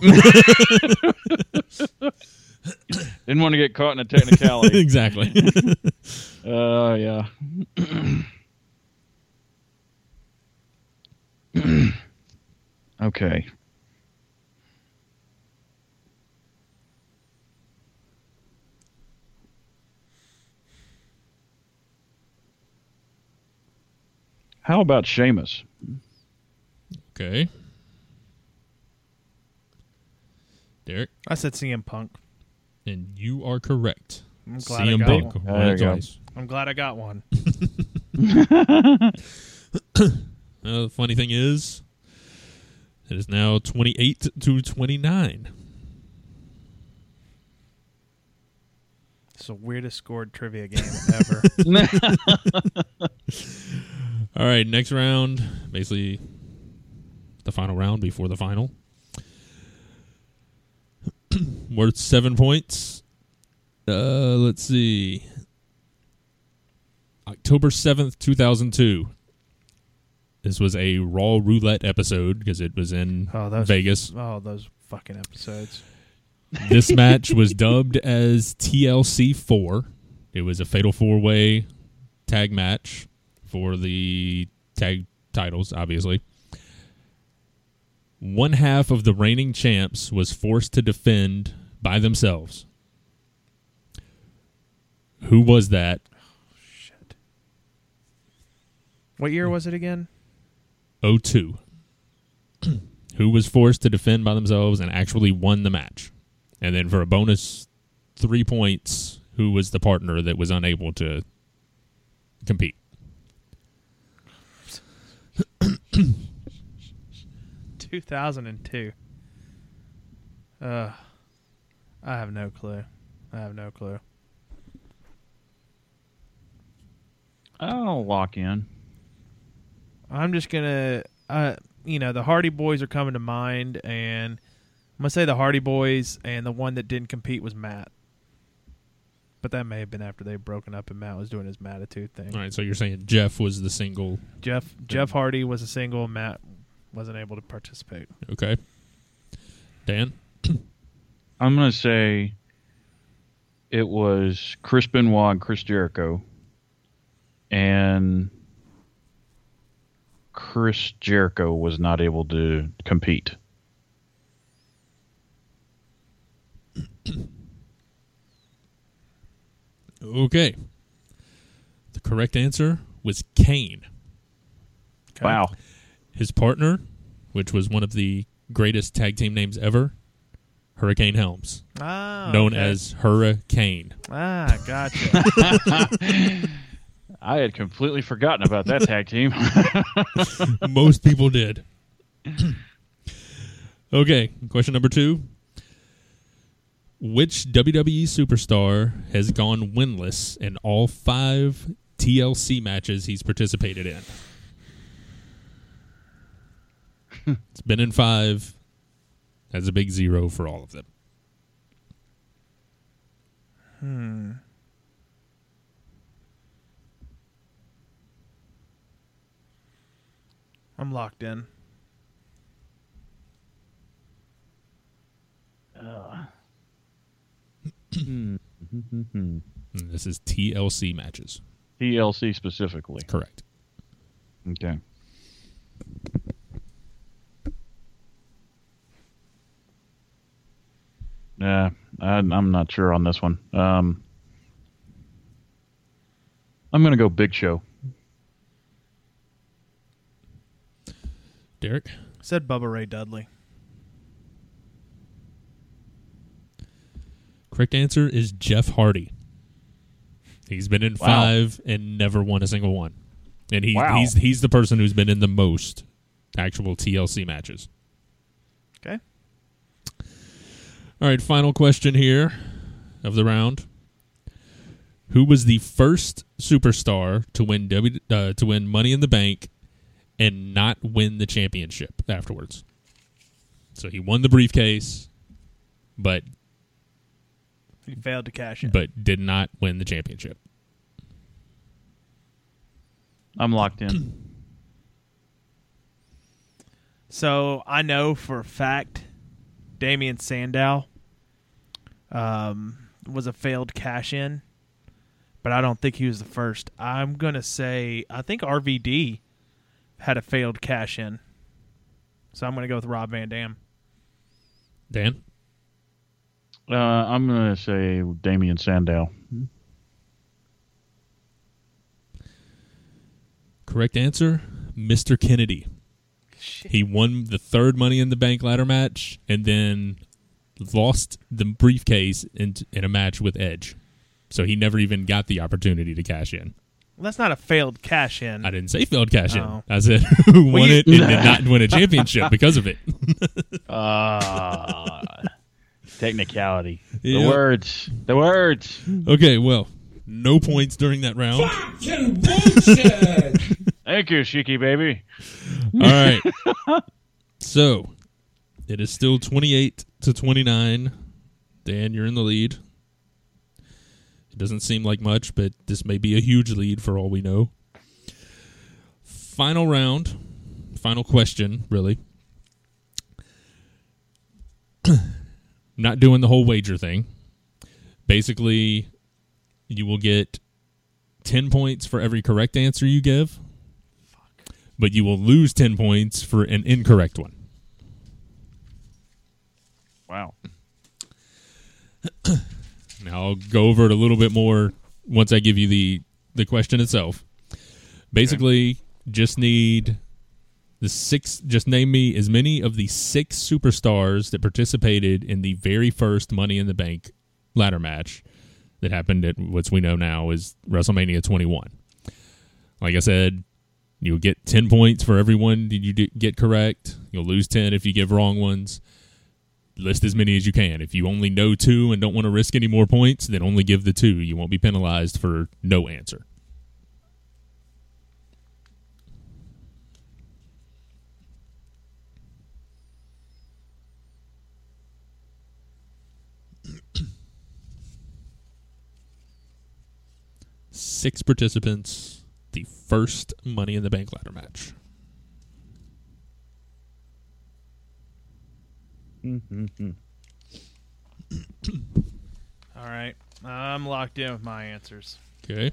Didn't want to get caught in a technicality. exactly. uh, yeah. okay. How about Sheamus? Okay. Derick, I said CM Punk. and you are correct. I'm glad I CM got Punk one. won There you go. I'm glad I got one. Uh, the funny thing is, it is now 28 to 29. It's the weirdest scored trivia game ever. All right, next round, basically the final round before the final. Worth seven points. Uh, let's see. October 7th, 2002. This was a Raw Roulette episode because it was in Oh, those Vegas. Oh, those fucking episodes. This match was dubbed as TLC 4. It was a fatal four way tag match for the tag titles, obviously. One half of the reigning champs was forced to defend by themselves. Who was that? Shit. What year was it again? 02. Who was forced to defend by themselves and actually won the match. And then for a bonus three points, who was the partner that was unable to compete? 2002. Uh, I have no clue. I have no clue. I'll lock in. I'm just gonna, uh, you know, the Hardy Boys are coming to mind, and I'm gonna say the Hardy Boys, and the one that didn't compete was Matt. But that may have been after they broken up, and Matt was doing his Mattitude thing. All right, so you're saying Jeff was the single. Jeff Jeff Hardy was a single. Matt wasn't able to participate. Okay. Dan? I'm going to say it was Chris Benoit and Chris Jericho. And Chris Jericho was not able to compete. Okay. The correct answer was Kane. Okay. Wow. His partner, which was one of the greatest tag team names ever, Hurricane Helms, Ah, known okay. as Hurricane. ah, gotcha. I had completely forgotten about that tag team. Most people did. okay, question number two. Which WWE superstar has gone winless in all five TLC matches he's participated in? it's been in five. That's a big zero for all of them. hmm. I'm locked in. Hmm. And This is TLC matches. TLC specifically. Correct. Okay. Yeah, I, I'm not sure on this one. Um, I'm going to go Big Show. Derick? Said Bubba Ray Dudley. Correct answer is Jeff Hardy. He's been in Wow. five and never won a single one. And he, Wow. he's he's the person who's been in the most actual TLC matches. Okay. All right, final question here of the round. Who was the first superstar to win W uh, to win Money in the Bank and not win the championship afterwards? So he won the briefcase, but He failed to cash in. but did not win the championship. I'm locked in. So I know for a fact Damien Sandow um, was a failed cash in, but I don't think he was the first. I'm going to say, I think RVD had a failed cash in. So I'm going to go with Rob Van Dam. Dan? Uh, I'm going to say Damien Sandow. Correct answer, Mr. Kennedy. He won the third Money in the Bank ladder match and then lost the briefcase in, in a match with Edge. So he never even got the opportunity to cash in. Well, that's not a failed cash in. I didn't say failed cash in. Oh. I said who won you- it and did not win a championship because of it. Ah, technicality. The words. The words. okay, well, no points during that round. Thank you, Shiki baby. All right. so it is still 28 to 29. Dan, you're in the lead. It doesn't seem like much, but this may be a huge lead for all we know. Final round. Final question, really. Not doing the whole wager thing. Basically, you will get 10 points for every correct answer you give but you will lose 10 points for an incorrect one. Wow. Now I'll go over it a little bit more once I give you the the question itself. Basically, just need the six just name me as many of the six superstars that participated in the very first Money in the Bank ladder match that happened at what we know now is WrestleMania 21. Like I said, you'll get 10 points for every one that you get correct. You'll lose 10 if you give wrong ones. List as many as you can. If you only know two and don't want to risk any more points, then only give the two. You won't be penalized for no answer. Six participants, the first Money in the Bank ladder match. All right. I'm locked in with my answers. Okay.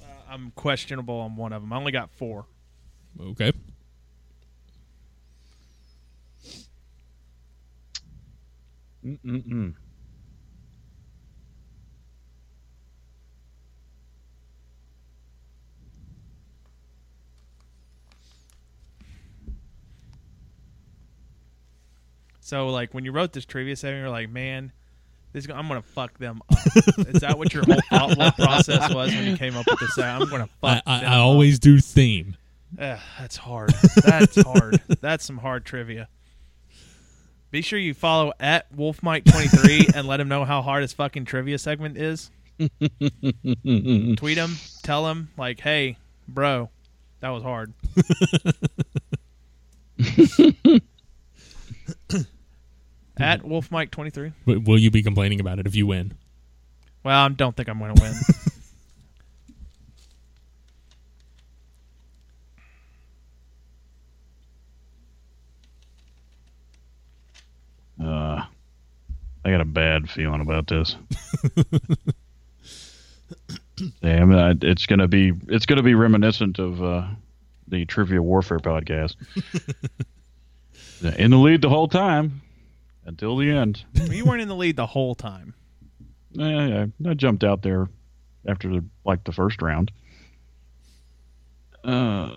Uh, I'm questionable on one of them. I only got four. Okay. Mm-mm-mm. So, like, when you wrote this trivia segment, you're like, man, this is, I'm going to fuck them up. is that what your whole thought process was when you came up with this? I'm going to fuck I, them I up. always do theme. Ugh, that's hard. That's hard. That's some hard trivia. Be sure you follow at WolfMike23 and let him know how hard his fucking trivia segment is. Tweet him, tell him, like, hey, bro, that was hard. at WolfMike23. W- Will you be complaining about it if you win? Well, I don't think I'm going to win. Uh, I got a bad feeling about this. Damn, I- it's gonna be it's gonna be reminiscent of uh, the Trivial Warfare podcast. In the lead the whole time until the end. you weren't in the lead the whole time. Yeah, I jumped out there after the, like the first round. Uh,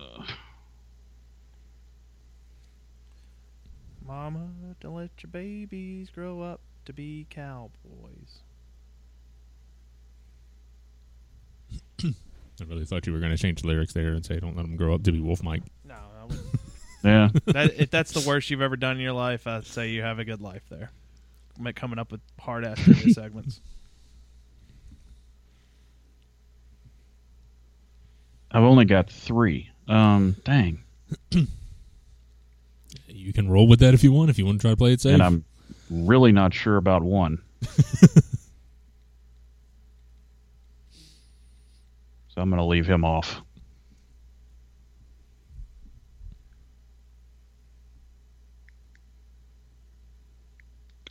Mama, don't let your babies grow up to be cowboys. I really thought you were going to change the lyrics there and say, "Don't let them grow up to be Wolf Mike." No, I wouldn't. yeah, that, if that's the worst you've ever done in your life, I'd say you have a good life there. Like coming up with hard ass trivia segments. I've only got three. Um, dang, You can roll with that if you want. If you want to try to play it safe, and I'm really not sure about one. so I'm gonna leave him off.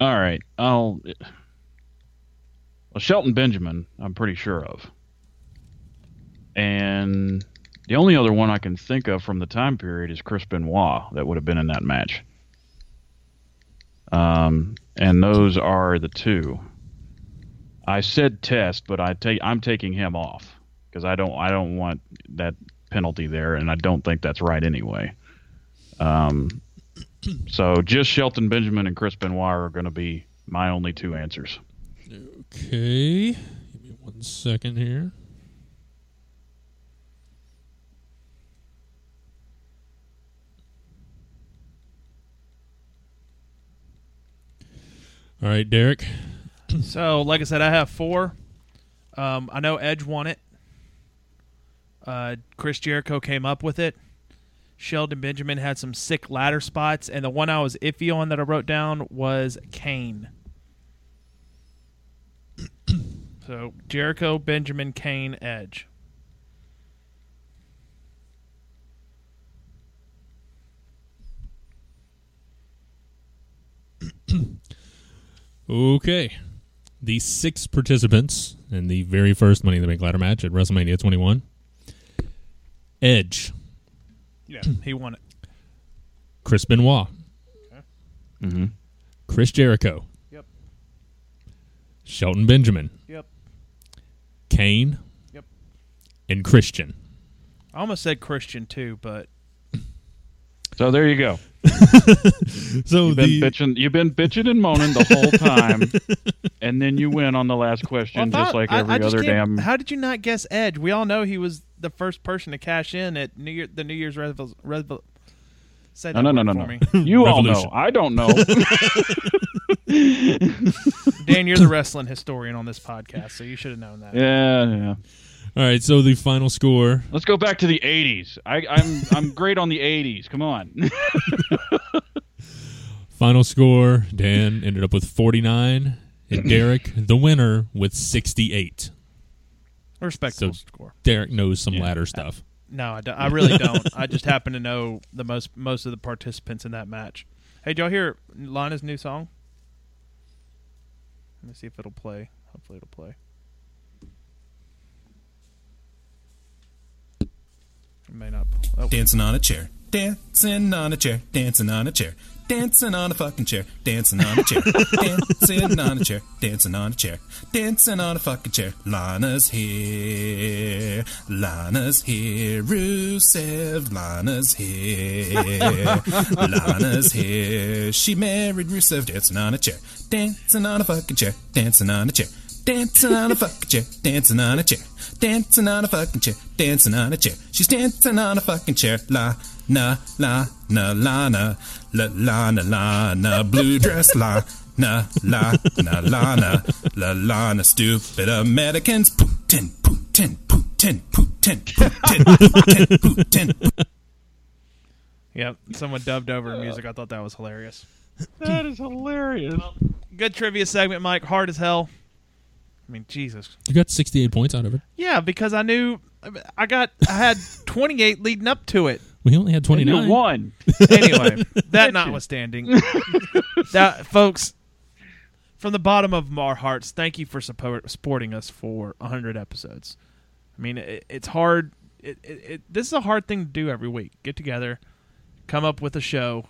All right, I'll. Well, Shelton Benjamin, I'm pretty sure of. And the only other one I can think of from the time period is Chris Benoit that would have been in that match. Um, and those are the two. I said test, but I take I'm taking him off because I don't I don't want that penalty there, and I don't think that's right anyway. Um, so just Shelton Benjamin and Chris Benoit are going to be my only two answers. okay. Give me one second here. All right, Derick. So, like I said, I have four. Um, I know Edge won it. Uh, Chris Jericho came up with it. Shelton Benjamin had some sick ladder spots, and the one I was iffy on that I wrote down was Kane. so Jericho, Benjamin, Kane, Edge. Okay. The six participants in the very first Money in the Bank ladder match at WrestleMania 21. Edge, Yeah, he won it. Chris Benoit, Mm-hmm. Chris Jericho, Yep. Shelton Benjamin, Yep. Kane, Yep. and Christian. I almost said Christian too, but So there you go. So You've been the bitching. You've been bitching and moaning the whole time, and then you win on the last question, Well, I just like I- every I just other can't- damn. How did you not guess Edge? We all know he was the first person to cash in at New Year, the New Year's Revol. Revol say No, no, no, no, no. me. You all know. I don't know. Dan, you're the wrestling historian on this podcast, so you should have known that. yeah, yeah. All right, so the final score. Let's go back to the '80s. I, I'm I'm great on the '80s. Come on. Final score, Dan ended up with 49 and Derick the winner with 68. Respectable So- score. Derick knows some Yeah. ladder stuff. No, I, don't- I really don't. I just happen to know the most most of the participants in that match. Hey, did y'all hear Lana's new song? Let me see if it'll play. Hopefully, it'll play. May not. Oh, Dancing on a chair, dancing on a chair, dancing on a chair, dancing on a fucking chair, dancing on a chair, dancing on a chair, dancing on a chair, dancing on a fucking chair. Lana's here, Lana's here, Rusev, Lana's here, Lana's here. She married Rusev, dancing on a chair, dancing on a fucking chair, dancing on a chair. Dancing on a fucking chair, dancing on a chair, dancing on a fucking chair, dancing on a chair. She's dancing on a fucking chair. La na la na la na la la na la na blue dress la na la na la na la la na stupid Americans. Putin, Putin, Putin, Putin, Putin, Putin, Putin, Putin. Yep, someone dubbed over music. I thought that was hilarious. that is hilarious. Good trivia segment, Mike. Hard as hell. I mean, Jesus. You got 68 points out of it. Yeah, because I knew I got I had 28 leading up to it. We only had And you 29. won. Anyway, that notwithstanding, that folks, from the bottom of our hearts, thank you for support, supporting us for 100 episodes. I mean, it, it's hard. It, it, it, this is a hard thing to do every week. Get together, come up with a show.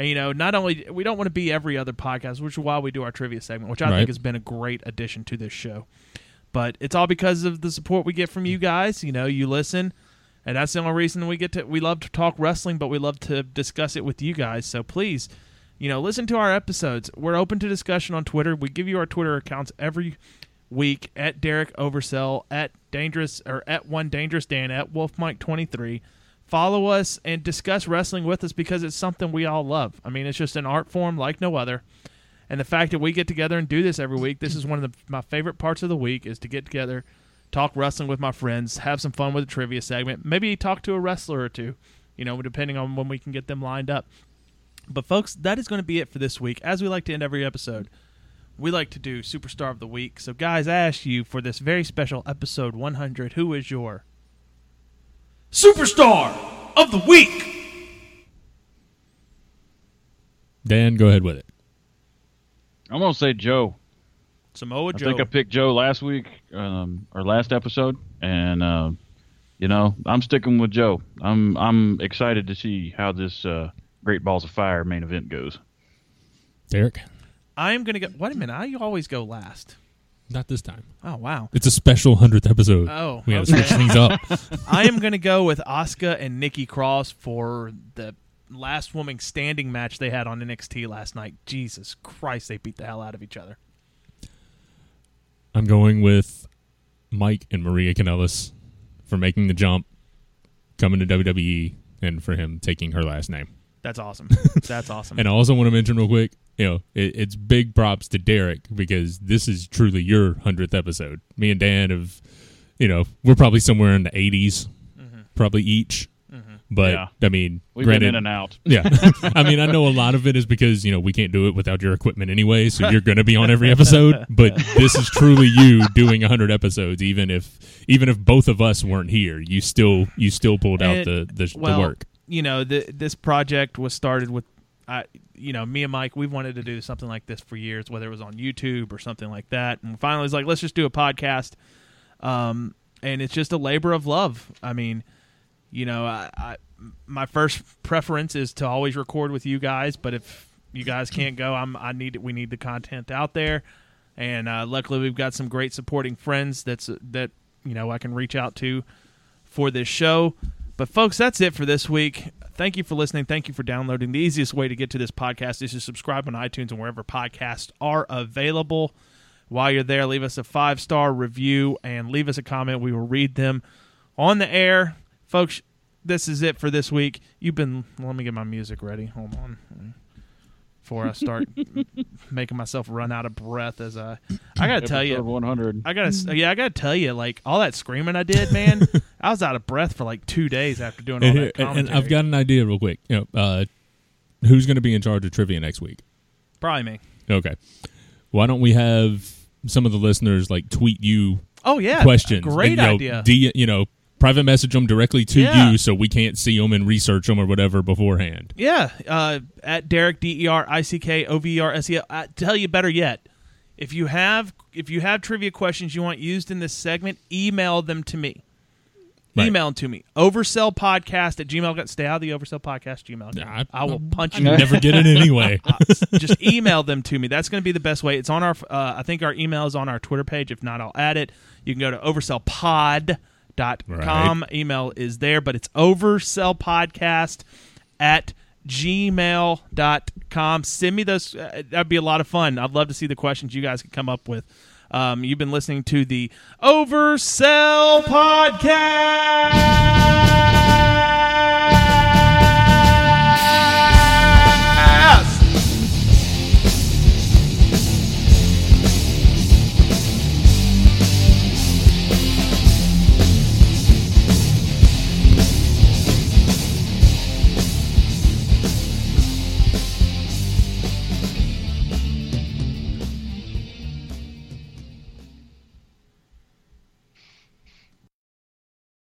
And, you know, not only, we don't want to be every other podcast, which is why we do our trivia segment, which I Right. think has been a great addition to this show. But it's all because of the support we get from you guys. You know, you listen. And that's the only reason we get to, we love to talk wrestling, but we love to discuss it with you guys. So please, you know, listen to our episodes. We're open to discussion on Twitter. We give you our Twitter accounts every week at Derick Oversell, at Dangerous or at One Dangerous Dan, at Wolf Mike twenty three. Follow us and discuss wrestling with us because it's something we all love. I mean, it's just an art form like no other. And the fact that we get together and do this every week, this is one of the, my favorite parts of the week is to get together, talk wrestling with my friends, have some fun with a trivia segment, maybe talk to a wrestler or two, you know, depending on when we can get them lined up. But folks, that is going to be it for this week. As we like to end every episode, we like to do Superstar of the Week. So, guys, I ask you for this very special episode 100, who is your Superstar of the Week? Dan, go ahead with it. I'm gonna say Joe. Samoa Joe. I think I picked Joe last week, um, or last episode, and uh, you know I'm sticking with Joe. I'm I'm excited to see how this uh, Great Balls of Fire main event goes. Derick, I am going to go. Wait a minute. I always go last. Not this time. Oh, wow. It's a special hundredth episode. Oh, we got to okay. switch things up. I am going to go with Asuka and Nikki Cross for the last woman standing match they had on NXT last night. Jesus Christ, they beat the hell out of each other. I'm going with Mike and Maria Kanellis for making the jump, coming to WWE, and for him taking her last name. That's awesome. That's awesome. And I also want to mention real quick, you know, it, it's big props to Derick because this is truly your hundredth episode. Me and Dan have, you know, we're probably somewhere in the 80s, mm-hmm. probably each. Mm-hmm. But Yeah. I mean, We've granted, been in and out. yeah, I mean, I know a lot of it is because you know we can't do it without your equipment anyway, so you're going to be on every episode. But this is truly you doing hundred episodes, even if even if both of us weren't here, you still you still pulled out And, the the, well, the work. You know, the, this project was started with, I, you know, me and Mike. We've wanted to do something like this for years, whether it was on YouTube or something like that. And finally, it's like, let's just do a podcast. Um, and it's just a labor of love. I mean, you know, I, I my first preference is to always record with you guys, but if you guys can't go, I'm I need we need the content out there. And uh, luckily, we've got some great supporting friends that's that you know I can reach out to for this show. But folks, that's it for this week. Thank you for listening. Thank you for downloading. The easiest way to get to this podcast is to subscribe on iTunes and wherever podcasts are available. While you're there, leave us a five star review and leave us a comment. We will read them on the air. Folks, this is it for this week. You've been, let me get my music ready. Hold on. Before I start making myself run out of breath as I, I gotta tell you, 100. I gotta, yeah, I gotta tell you, like all that screaming I did, man, I was out of breath for like two days after doing all And, that and- commentary. and I've got an idea, real quick. You know, uh, who's going to be in charge of trivia next week? probably me. Okay, why don't we have some of the listeners like tweet you Oh yeah, questions? Great and, you know, idea. D, you know, private message them directly to Yeah. you so we can't see them and research them or whatever beforehand. Yeah, uh, at Derick D E R I C K O V E R S E L. I tell you better yet, if you have if you have trivia questions you want used in this segment, email them to me. Right. Email them to me. Oversell podcast at gmail. Stay out of the oversell podcast gmail. Nah, I, will punch I you. never get it anyway. just email them to me. That's going to be the best way. It's on our. Uh, I think our email is on our Twitter page. If not, I'll add it. You can go to oversellpod.com. Email is there, but it's oversellpodcast at gmail.com. Send me those. Uh, that'd be a lot of fun. I'd love to see the questions you guys could come up with. Um, you've been listening to the Oversell Podcast.